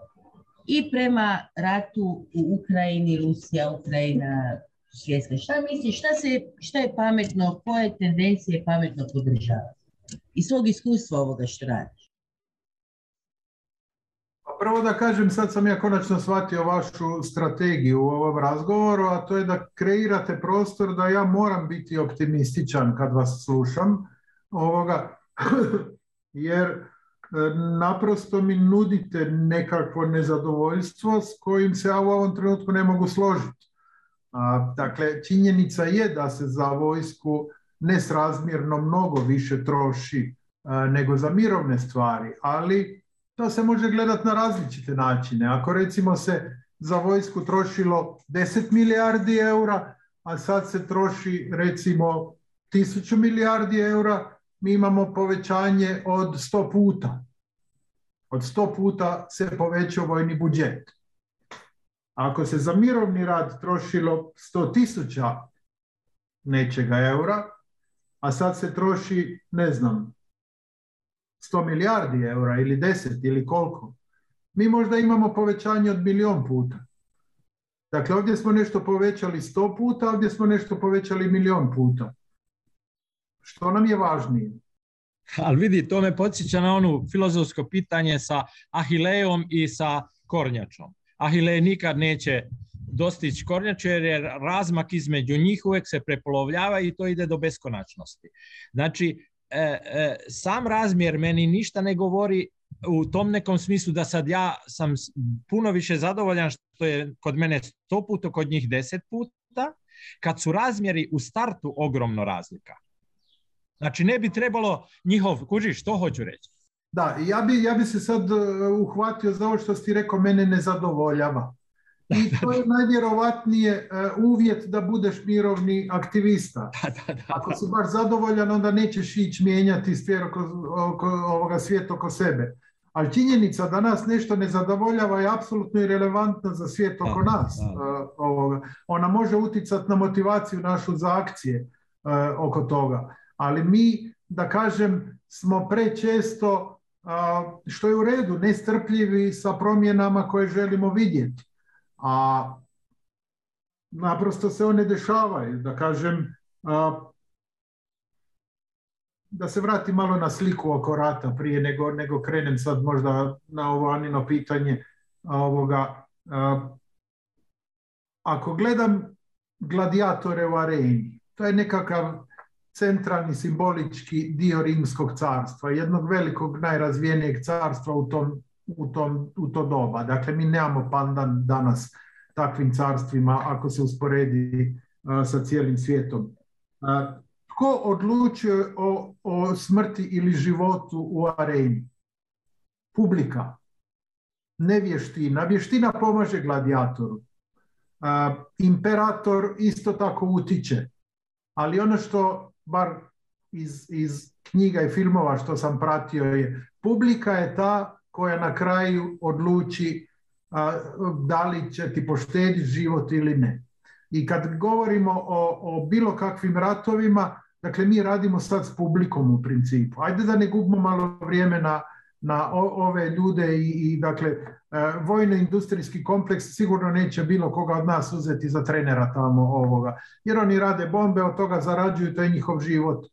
i prema ratu u Ukrajini, Rusija, Ukrajina, svjetska. Šta misliš, šta, se, šta je pametno, koje tendencije je pametno podržavati? Iz svog iskustva ovoga što radiš. Prvo da kažem, sad sam ja konačno shvatio vašu strategiju u ovom razgovoru, a to je da kreirate prostor da ja moram biti optimističan kad vas slušam, ovoga, <clears throat> jer e, naprosto mi nudite nekakvo nezadovoljstvo s kojim se ja u ovom trenutku ne mogu složiti. Dakle, činjenica je da se za vojsku nesrazmjerno mnogo više troši nego za mirovne stvari, ali to se može gledati na različite načine. Ako recimo se za vojsku trošilo 10 milijardi eura, a sad se troši recimo 1000 milijardi eura, mi imamo povećanje od 100 puta. Od 100 puta se povećao vojni budžet. Ako se za mirovni rad trošilo 100 tisuća nečega eura, a sad se troši, ne znam, 100 milijardi eura ili 10 ili koliko, mi možda imamo povećanje od milion puta. Dakle, ovdje smo nešto povećali 100 puta, ovdje smo nešto povećali milion puta. Što nam je važnije? Ali vidi, to me podsjeća na ono filozofsko pitanje sa Ahilejom i sa Kornjačom. Ahile nikad neće dostići kornjaču jer je razmak između njih uvijek se prepolovljava i to ide do beskonačnosti. Znači, sam razmjer meni ništa ne govori u tom nekom smislu da sad ja sam puno više zadovoljan što je kod mene sto puta, kod njih deset puta, kad su razmjeri u startu ogromno razlika. Znači ne bi trebalo njihov, kuži što hoću reći? Da, ja bi, ja bi se sad uh, uhvatio za ovo što si rekao, mene ne zadovoljava. I to je najvjerovatnije uh, uvjet da budeš mirovni aktivista. Ako si baš zadovoljan, onda nećeš ići mijenjati svijet oko, oko, ovoga svijeta oko sebe. Ali činjenica da nas nešto ne zadovoljava je apsolutno irelevantna za svijet oko nas. Ovoga. Ona može utjecati na motivaciju našu za akcije oko toga. Ali mi, da kažem, smo prečesto što je u redu, nestrpljivi sa promjenama koje želimo vidjeti. A naprosto se one dešavaju, da kažem, da se vrati malo na sliku oko rata prije nego, nego krenem sad možda na ovo Anino pitanje ovoga. Ako gledam gladiatore u areni, to je nekakav centralni simbolički dio rimskog carstva, jednog velikog najrazvijenijeg carstva u, tom, u, tom, u to doba. Dakle, mi nemamo pandan danas takvim carstvima ako se usporedi sa cijelim svijetom. tko odlučuje o, o smrti ili životu u areni? Publika. Ne vještina. Vještina pomaže gladijatoru. imperator isto tako utiče. Ali ono što bar iz, iz knjiga i filmova što sam pratio je publika je ta koja na kraju odluči a, da li će ti poštediti život ili ne. I kad govorimo o, o bilo kakvim ratovima, dakle mi radimo sad s publikom u principu. Ajde da ne gubimo malo vrijeme na, na ove ljude i, i dakle e, vojno-industrijski kompleks sigurno neće bilo koga od nas uzeti za trenera tamo ovoga, jer oni rade bombe, od toga zarađuju, to je njihov život.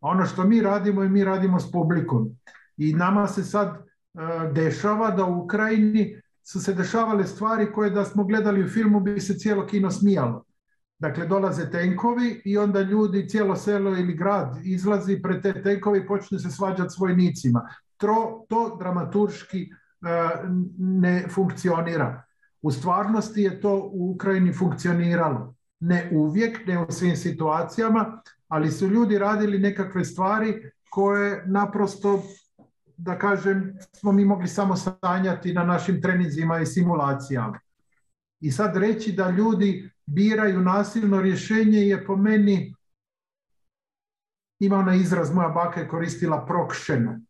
A ono što mi radimo i mi radimo s publikom. I nama se sad dešava da u Ukrajini su se dešavale stvari koje da smo gledali u filmu bi se cijelo kino smijalo. Dakle, dolaze tenkovi i onda ljudi, cijelo selo ili grad izlazi pred te tenkovi i počne se svađati s vojnicima to dramaturški e, ne funkcionira. U stvarnosti je to u Ukrajini funkcioniralo. Ne uvijek, ne u svim situacijama, ali su ljudi radili nekakve stvari koje naprosto, da kažem, smo mi mogli samo sanjati na našim trenizima i simulacijama. I sad reći da ljudi biraju nasilno rješenje je po meni, ima onaj izraz, moja baka je koristila prokšeno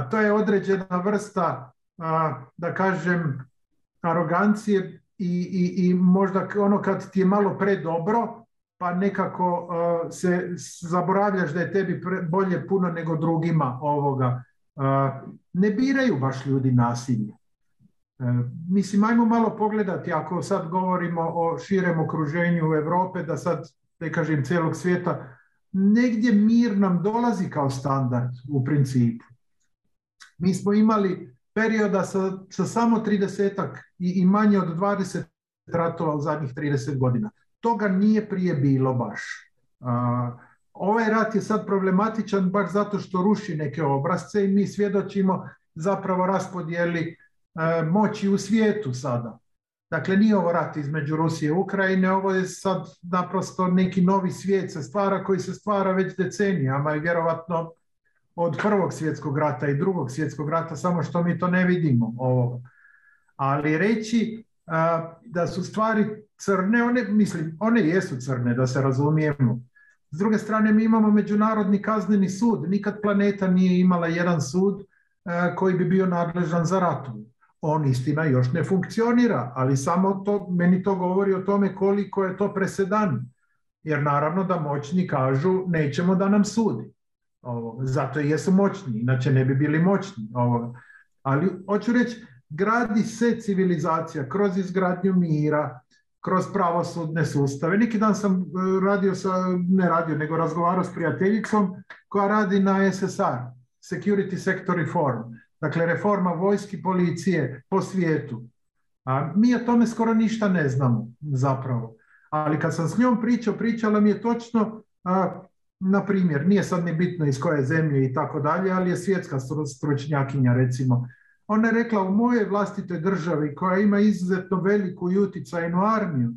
a to je određena vrsta, da kažem, arogancije i, i, i možda ono kad ti je malo predobro, pa nekako se zaboravljaš da je tebi bolje puno nego drugima ovoga. Ne biraju baš ljudi nasilje. E, mislim, ajmo malo pogledati, ako sad govorimo o širem okruženju Europe, da sad, ne kažem, cijelog svijeta, negdje mir nam dolazi kao standard u principu. Mi smo imali perioda sa, sa samo 30 i, i manje od 20 ratova u zadnjih 30 godina. Toga nije prije bilo baš. Ovaj rat je sad problematičan baš zato što ruši neke obrazce i mi svjedočimo zapravo raspodjeli e, moći u svijetu sada. Dakle, nije ovo rat između Rusije i Ukrajine, ovo je sad naprosto neki novi svijet se stvara koji se stvara već decenijama i vjerovatno od prvog svjetskog rata i drugog svjetskog rata, samo što mi to ne vidimo. Ovo. Ali reći da su stvari crne, one, mislim, one jesu crne, da se razumijemo. S druge strane, mi imamo Međunarodni kazneni sud. Nikad planeta nije imala jedan sud koji bi bio nadležan za ratu. On istina još ne funkcionira, ali samo to, meni to govori o tome koliko je to presedan. Jer naravno da moćni kažu nećemo da nam sudi. Ovo, zato i jesu moćni, inače ne bi bili moćni. Ovo. Ali hoću reći, gradi se civilizacija kroz izgradnju mira, kroz pravosudne sustave. Neki dan sam e, radio sa, ne radio, nego razgovarao s prijateljicom koja radi na SSR, Security Sector Reform, dakle reforma vojski policije po svijetu. A mi o tome skoro ništa ne znamo zapravo. Ali kad sam s njom pričao, pričala mi je točno, a, na primjer, nije sad ni bitno iz koje zemlje i tako dalje, ali je svjetska stručnjakinja recimo, ona je rekla u mojoj vlastitoj državi koja ima izuzetno veliku i uticajnu armiju,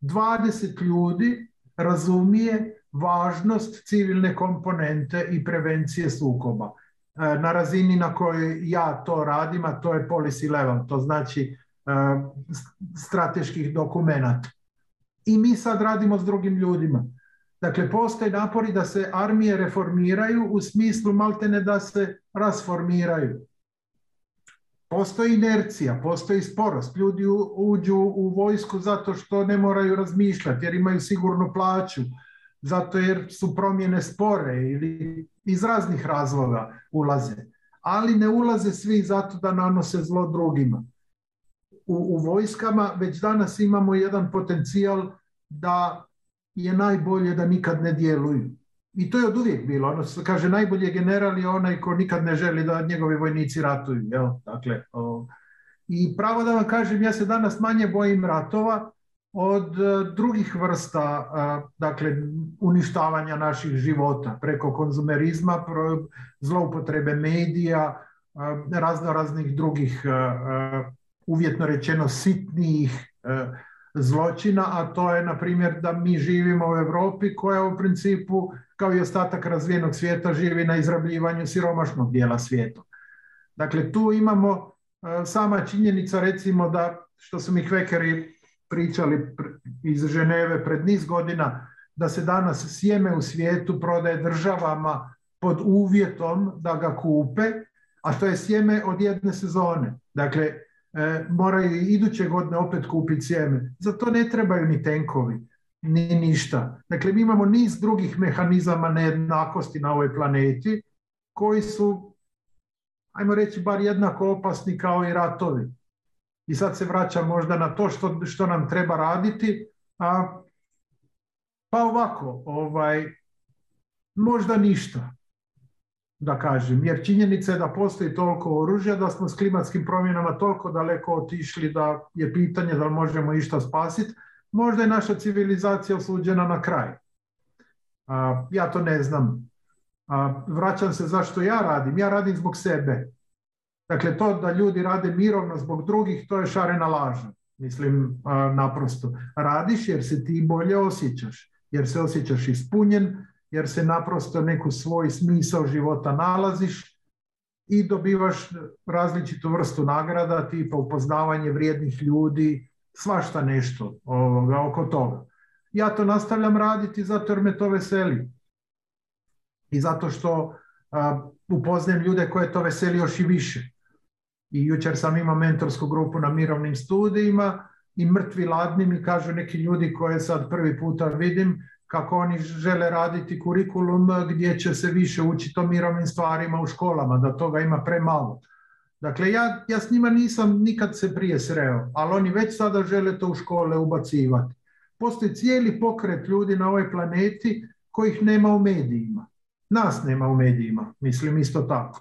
20 ljudi razumije važnost civilne komponente i prevencije sukoba. E, na razini na kojoj ja to radim, a to je policy level, to znači e, strateških dokumenata. I mi sad radimo s drugim ljudima. Dakle, postoje napori da se armije reformiraju u smislu maltene da se rasformiraju postoji inercija, postoji sporost. Ljudi uđu u vojsku zato što ne moraju razmišljati jer imaju sigurnu plaću, zato jer su promjene spore ili iz raznih razloga ulaze. Ali ne ulaze svi zato da nanose zlo drugima. U, u vojskama već danas imamo jedan potencijal da je najbolje da nikad ne djeluju. I to je od uvijek bilo. Ono kaže najbolji general je onaj ko nikad ne želi da njegovi vojnici ratuju. Jel? Dakle, I pravo da vam kažem, ja se danas manje bojim ratova od e, drugih vrsta dakle, uništavanja naših života preko konzumerizma, zloupotrebe medija, razno raznih drugih uvjetno rečeno sitnijih zločina, a to je na primjer da mi živimo u Europi koja u principu kao i ostatak razvijenog svijeta živi na izrabljivanju siromašnog dijela svijeta. Dakle, tu imamo e, sama činjenica recimo da, što su mi kvekeri pričali iz Ženeve pred niz godina, da se danas sjeme u svijetu prodaje državama pod uvjetom da ga kupe, a to je sjeme od jedne sezone. Dakle, e, moraju iduće godine opet kupiti sjeme. Za to ne trebaju ni tenkovi ni ništa. Dakle, mi imamo niz drugih mehanizama nejednakosti na ovoj planeti koji su, ajmo reći, bar jednako opasni kao i ratovi. I sad se vraća možda na to što, što nam treba raditi. A, pa ovako, ovaj, možda ništa, da kažem. Jer činjenica je da postoji toliko oružja, da smo s klimatskim promjenama toliko daleko otišli da je pitanje da li možemo išta spasiti možda je naša civilizacija osuđena na kraj. Ja to ne znam. A, vraćam se zašto ja radim. Ja radim zbog sebe. Dakle, to da ljudi rade mirovno zbog drugih, to je šarena laža. Mislim, naprosto. Radiš jer se ti bolje osjećaš. Jer se osjećaš ispunjen, jer se naprosto neku svoj smisao života nalaziš i dobivaš različitu vrstu nagrada, tipa upoznavanje vrijednih ljudi, svašta nešto ovoga, oko toga. Ja to nastavljam raditi zato jer me to veseli. I zato što a, upoznajem ljude koje to veseli još i više. I jučer sam imao mentorsku grupu na mirovnim studijima i mrtvi ladni mi kažu neki ljudi koje sad prvi puta vidim kako oni žele raditi kurikulum gdje će se više učiti o mirovnim stvarima u školama, da toga ima premalo. Dakle, ja, ja s njima nisam nikad se prije sreo, ali oni već sada žele to u škole ubacivati. Postoji cijeli pokret ljudi na ovoj planeti kojih nema u medijima. Nas nema u medijima, mislim isto tako.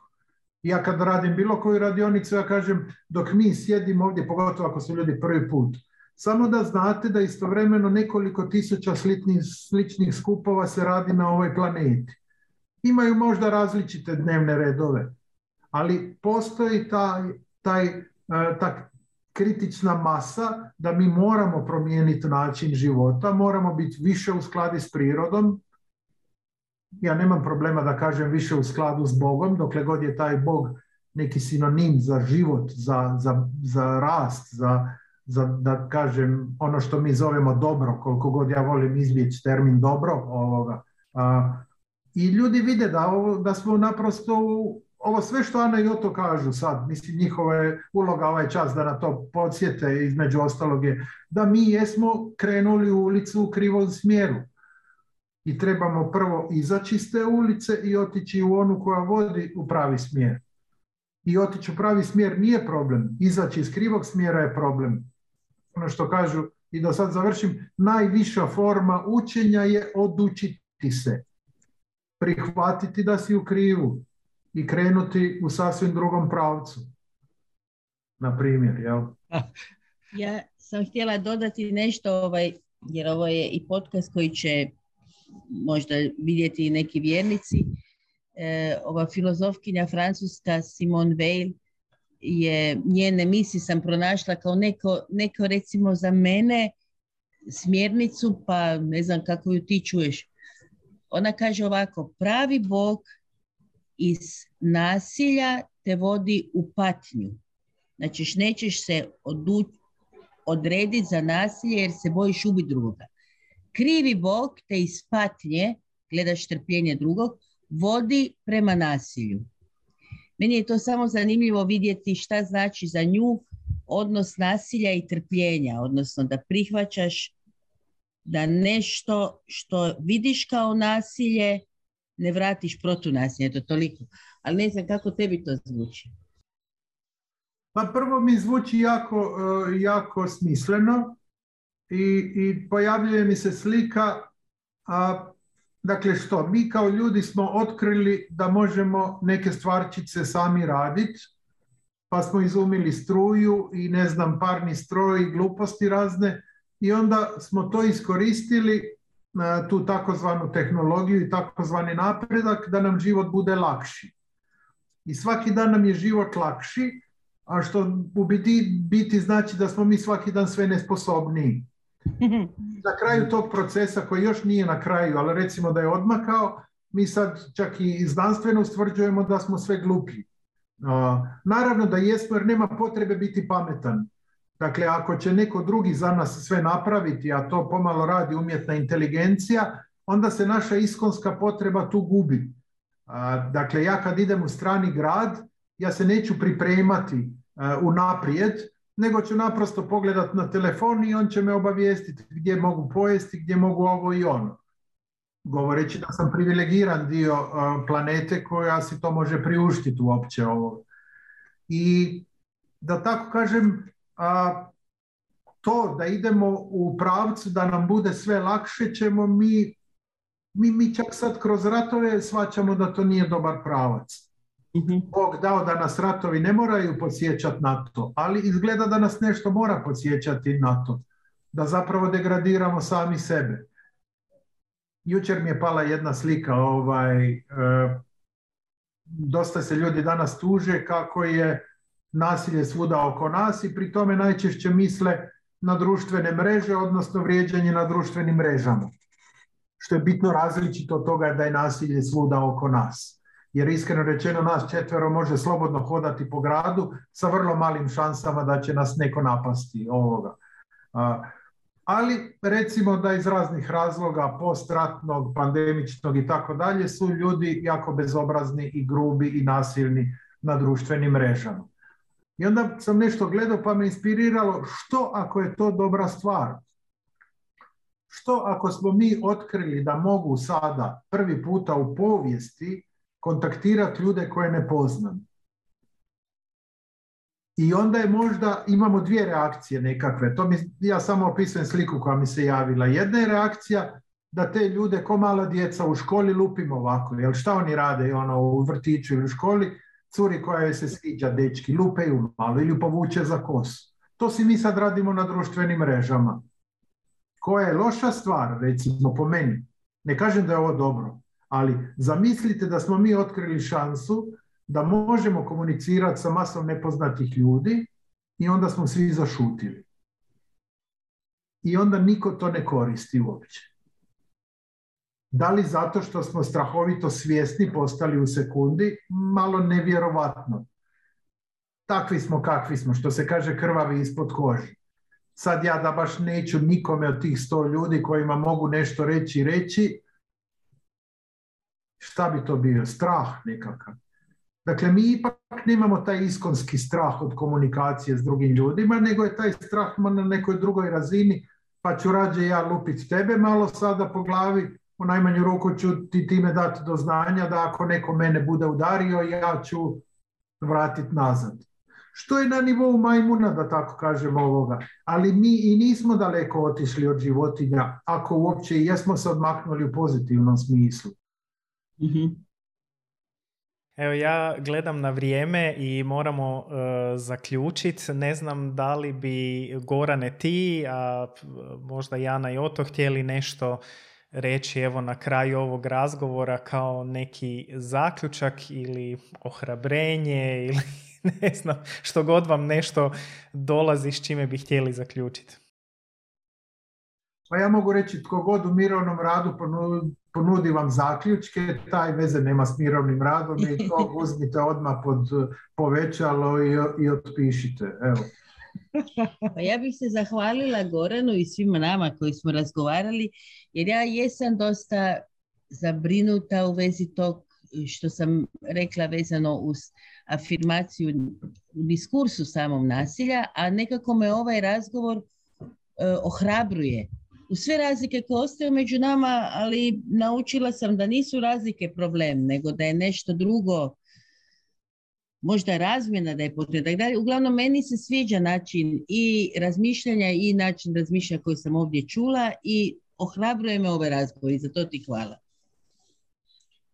Ja kad radim bilo koju radionicu, ja kažem, dok mi sjedimo ovdje, pogotovo ako su ljudi prvi put, samo da znate da istovremeno nekoliko tisuća sličnih, sličnih skupova se radi na ovoj planeti. Imaju možda različite dnevne redove, ali postoji taj, taj, e, ta kritična masa da mi moramo promijeniti način života, moramo biti više u skladi s prirodom. Ja nemam problema da kažem više u skladu s Bogom, dokle god je taj Bog neki sinonim za život, za, za, za rast, za, za, da kažem ono što mi zovemo dobro, koliko god ja volim izbjeći termin dobro ovoga. I ljudi vide da, da smo naprosto ovo sve što Ana i Oto kažu sad, mislim njihova je uloga ovaj čas da na to podsjete između ostalog je da mi jesmo krenuli u ulicu u krivom smjeru i trebamo prvo izaći iz te ulice i otići u onu koja vodi u pravi smjer. I otići u pravi smjer nije problem, izaći iz krivog smjera je problem. Ono što kažu, i da sad završim, najviša forma učenja je odučiti se. Prihvatiti da si u krivu, i krenuti u sasvim drugom pravcu. Na primjer, jel? <laughs> Ja sam htjela dodati nešto, ovaj, jer ovo je i podcast koji će možda vidjeti i neki vjernici. E, ova filozofkinja francuska Simone Weil je, njene misli sam pronašla kao neko, neko recimo za mene smjernicu, pa ne znam kako ju ti čuješ. Ona kaže ovako, pravi Bog iz nasilja te vodi u patnju. Znači, nećeš se odrediti za nasilje jer se bojiš ubiti drugoga. Krivi Bog te iz patnje, gledaš trpljenje drugog, vodi prema nasilju. Meni je to samo zanimljivo vidjeti šta znači za nju odnos nasilja i trpljenja, odnosno da prihvaćaš da nešto što vidiš kao nasilje ne vratiš protunasilje, to toliko. Ali ne znam kako tebi to zvuči. Pa prvo mi zvuči jako, e, jako smisleno i, i pojavljuje mi se slika, a, dakle što, mi kao ljudi smo otkrili da možemo neke stvarčice sami raditi, pa smo izumili struju i ne znam parni stroj i gluposti razne i onda smo to iskoristili tu takozvanu tehnologiju i takozvani napredak da nam život bude lakši. I svaki dan nam je život lakši, a što u biti, biti znači da smo mi svaki dan sve nesposobniji. <laughs> Na kraju tog procesa koji još nije na kraju, ali recimo da je odmakao, mi sad čak i znanstveno ustvrđujemo da smo sve gluplji. Naravno da jesmo jer nema potrebe biti pametan. Dakle, ako će neko drugi za nas sve napraviti, a to pomalo radi umjetna inteligencija, onda se naša iskonska potreba tu gubi. Dakle, ja kad idem u strani grad, ja se neću pripremati u naprijed, nego ću naprosto pogledat na telefon i on će me obavijestiti gdje mogu pojesti, gdje mogu ovo i ono. Govoreći da sam privilegiran dio planete koja si to može priuštiti uopće ovo. I da tako kažem, a, to da idemo u pravcu da nam bude sve lakše ćemo mi, mi, mi čak sad kroz ratove svaćamo da to nije dobar pravac. mm Bog dao da nas ratovi ne moraju podsjećati na to, ali izgleda da nas nešto mora podsjećati na to. Da zapravo degradiramo sami sebe. Jučer mi je pala jedna slika, ovaj, e, dosta se ljudi danas tuže kako je nasilje svuda oko nas i pri tome najčešće misle na društvene mreže, odnosno vrijeđanje na društvenim mrežama. Što je bitno različito od toga da je nasilje svuda oko nas. Jer iskreno rečeno nas četvero može slobodno hodati po gradu sa vrlo malim šansama da će nas neko napasti ovoga. Ali recimo da iz raznih razloga postratnog, pandemičnog i tako dalje su ljudi jako bezobrazni i grubi i nasilni na društvenim mrežama. I onda sam nešto gledao pa me inspiriralo što ako je to dobra stvar. Što ako smo mi otkrili da mogu sada prvi puta u povijesti kontaktirati ljude koje ne poznam. I onda je možda, imamo dvije reakcije nekakve, to mi, ja samo opisujem sliku koja mi se javila. Jedna je reakcija da te ljude ko mala djeca u školi lupimo ovako, jel šta oni rade ono, u vrtiću ili u školi, curi koja joj se sviđa, dečki, lupe ju malo ili povuče za kosu. To si mi sad radimo na društvenim mrežama. Koja je loša stvar, recimo po meni. Ne kažem da je ovo dobro, ali zamislite da smo mi otkrili šansu da možemo komunicirati sa masom nepoznatih ljudi i onda smo svi zašutili. I onda niko to ne koristi uopće. Da li zato što smo strahovito svjesni postali u sekundi? Malo nevjerovatno. Takvi smo kakvi smo, što se kaže krvavi ispod koži. Sad ja da baš neću nikome od tih sto ljudi kojima mogu nešto reći reći, šta bi to bio? Strah nekakav. Dakle, mi ipak nemamo taj iskonski strah od komunikacije s drugim ljudima, nego je taj strah na nekoj drugoj razini, pa ću rađe ja lupit tebe malo sada po glavi, u najmanju ruku ću ti time dati do znanja da ako neko mene bude udario, ja ću vratiti nazad. Što je na nivou majmuna, da tako kažem ovoga. Ali mi i nismo daleko otišli od životinja, ako uopće jesmo se odmaknuli u pozitivnom smislu. mm Evo ja gledam na vrijeme i moramo uh, zaključiti. Ne znam da li bi Gorane ti, a možda Jana i Oto htjeli nešto reći evo na kraju ovog razgovora kao neki zaključak ili ohrabrenje <laughs> ili ne znam što god vam nešto dolazi s čime bi htjeli zaključiti. Pa ja mogu reći tko god u mirovnom radu ponudi vam zaključke, taj veze nema s mirovnim radom i to <laughs> uzmite odmah pod povećalo i, i otpišite. Evo. <laughs> Pa ja bih se zahvalila Goranu i svima nama koji smo razgovarali, jer ja jesam dosta zabrinuta u vezi tog što sam rekla vezano uz afirmaciju u diskursu samom nasilja, a nekako me ovaj razgovor e, ohrabruje u sve razlike koje ostaju među nama, ali naučila sam da nisu razlike problem, nego da je nešto drugo, možda razmjena da je potrebna. Uglavnom, meni se sviđa način i razmišljanja i način razmišljanja koji sam ovdje čula i ohrabruje me ovaj razgovor i za to ti hvala.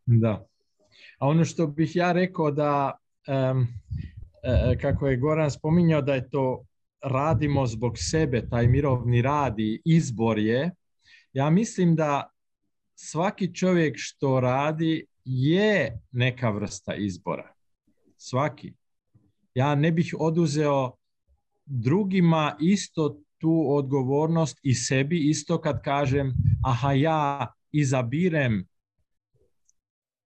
Da. A ono što bih ja rekao da, e, kako je Goran spominjao, da je to radimo zbog sebe, taj mirovni rad i izbor je, ja mislim da svaki čovjek što radi je neka vrsta izbora. Svaki. Ja ne bih oduzeo drugima isto tu odgovornost i sebi isto kad kažem aha ja izabirem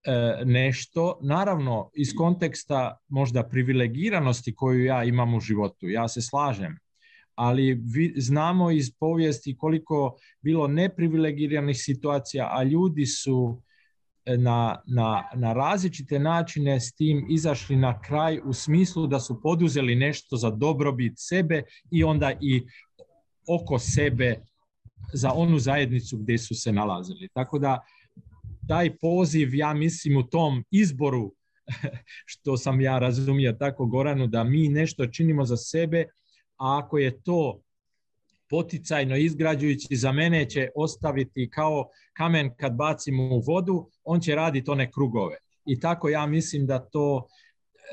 e, nešto, naravno iz konteksta možda privilegiranosti koju ja imam u životu, ja se slažem, ali vi, znamo iz povijesti koliko bilo neprivilegiranih situacija, a ljudi su e, na, na, na različite načine s tim izašli na kraj u smislu da su poduzeli nešto za dobrobit sebe i onda i oko sebe za onu zajednicu gdje su se nalazili. Tako da taj poziv, ja mislim, u tom izboru, <laughs> što sam ja razumio tako Goranu, da mi nešto činimo za sebe, a ako je to poticajno izgrađujući za mene će ostaviti kao kamen kad bacimo u vodu, on će raditi one krugove. I tako ja mislim da to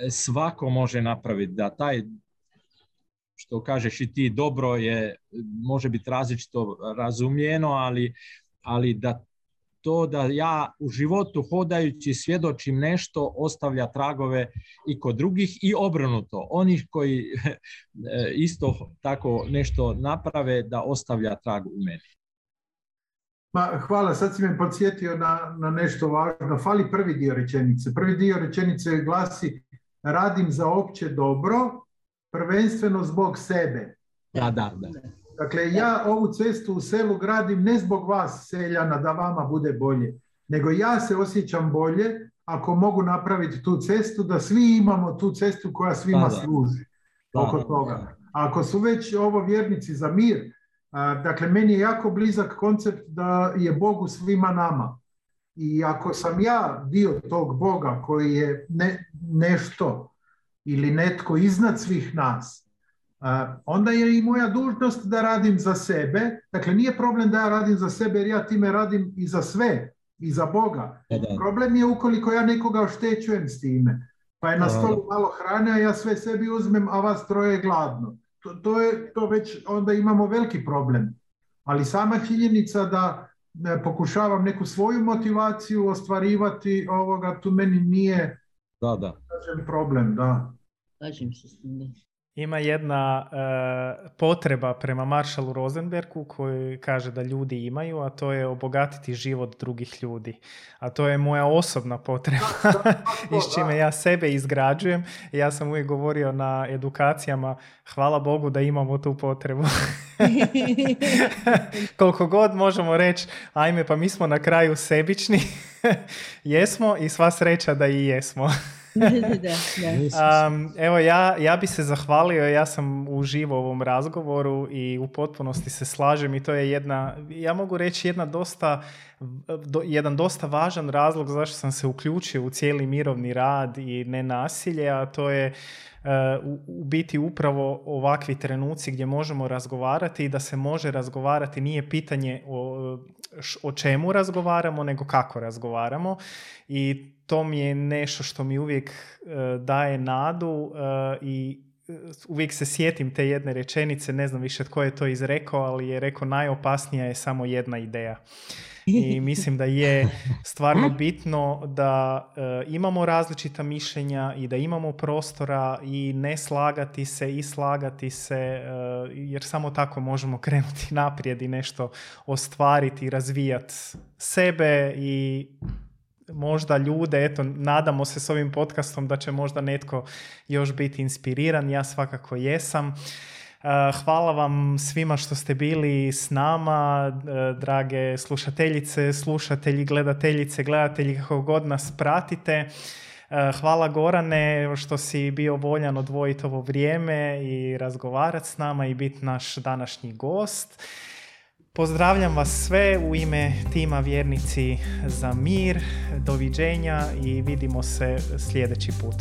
e, svako može napraviti, da taj što kažeš i ti dobro je, može biti različito razumijeno, ali, ali da to da ja u životu hodajući svjedočim nešto ostavlja tragove i kod drugih i obrnuto. Onih koji <laughs> isto tako nešto naprave da ostavlja trag u meni. Ma, hvala, sad si me podsjetio na, na nešto važno. Fali prvi dio rečenice. Prvi dio rečenice glasi radim za opće dobro, prvenstveno zbog sebe. Da, da, da. Dakle, ja ovu cestu u selu gradim ne zbog vas, seljana, da vama bude bolje, nego ja se osjećam bolje ako mogu napraviti tu cestu, da svi imamo tu cestu koja svima služi. Oko toga. ako su već ovo vjernici za mir, dakle, meni je jako blizak koncept da je Bogu svima nama. I ako sam ja dio tog Boga koji je ne, nešto ili netko iznad svih nas, onda je i moja dužnost da radim za sebe. Dakle, nije problem da ja radim za sebe jer ja time radim i za sve, i za Boga. Problem je ukoliko ja nekoga oštećujem s time. Pa je na stolu malo hrane, a ja sve sebi uzmem, a vas troje je gladno. To, to, je, to već onda imamo veliki problem. Ali sama činjenica da pokušavam neku svoju motivaciju ostvarivati ovoga, tu meni nije da, da. problem, da. Se s ima jedna e, potreba prema Maršalu Rosenbergu koji kaže da ljudi imaju, a to je obogatiti život drugih ljudi. A to je moja osobna potreba <laughs> i s čime ja sebe izgrađujem. Ja sam uvijek govorio na edukacijama, hvala Bogu da imamo tu potrebu. <laughs> <laughs> Koliko god možemo reći, ajme pa mi smo na kraju sebični, jesmo i sva sreća da i jesmo. <laughs> Um, evo ja, ja bi se zahvalio, ja sam uživo u ovom razgovoru i u potpunosti se slažem i to je jedna, ja mogu reći jedna dosta, jedan dosta važan razlog zašto sam se uključio u cijeli mirovni rad i nenasilje, a to je u biti upravo ovakvi trenuci gdje možemo razgovarati i da se može razgovarati nije pitanje o, o čemu razgovaramo nego kako razgovaramo i to mi je nešto što mi uvijek e, daje nadu e, i e, uvijek se sjetim te jedne rečenice, ne znam više tko je to izrekao, ali je rekao najopasnija je samo jedna ideja. I <laughs> mislim da je stvarno bitno da imamo različita mišljenja i da imamo prostora i ne slagati se i slagati se, jer samo tako možemo krenuti naprijed i nešto ostvariti i razvijati sebe i možda ljude, eto, nadamo se s ovim podcastom da će možda netko još biti inspiriran, ja svakako jesam. Uh, hvala vam svima što ste bili s nama, uh, drage slušateljice, slušatelji, gledateljice, gledatelji, kako god nas pratite. Uh, hvala Gorane što si bio voljan odvojiti ovo vrijeme i razgovarati s nama i biti naš današnji gost. Pozdravljam vas sve u ime tima Vjernici za mir. Doviđenja i vidimo se sljedeći put.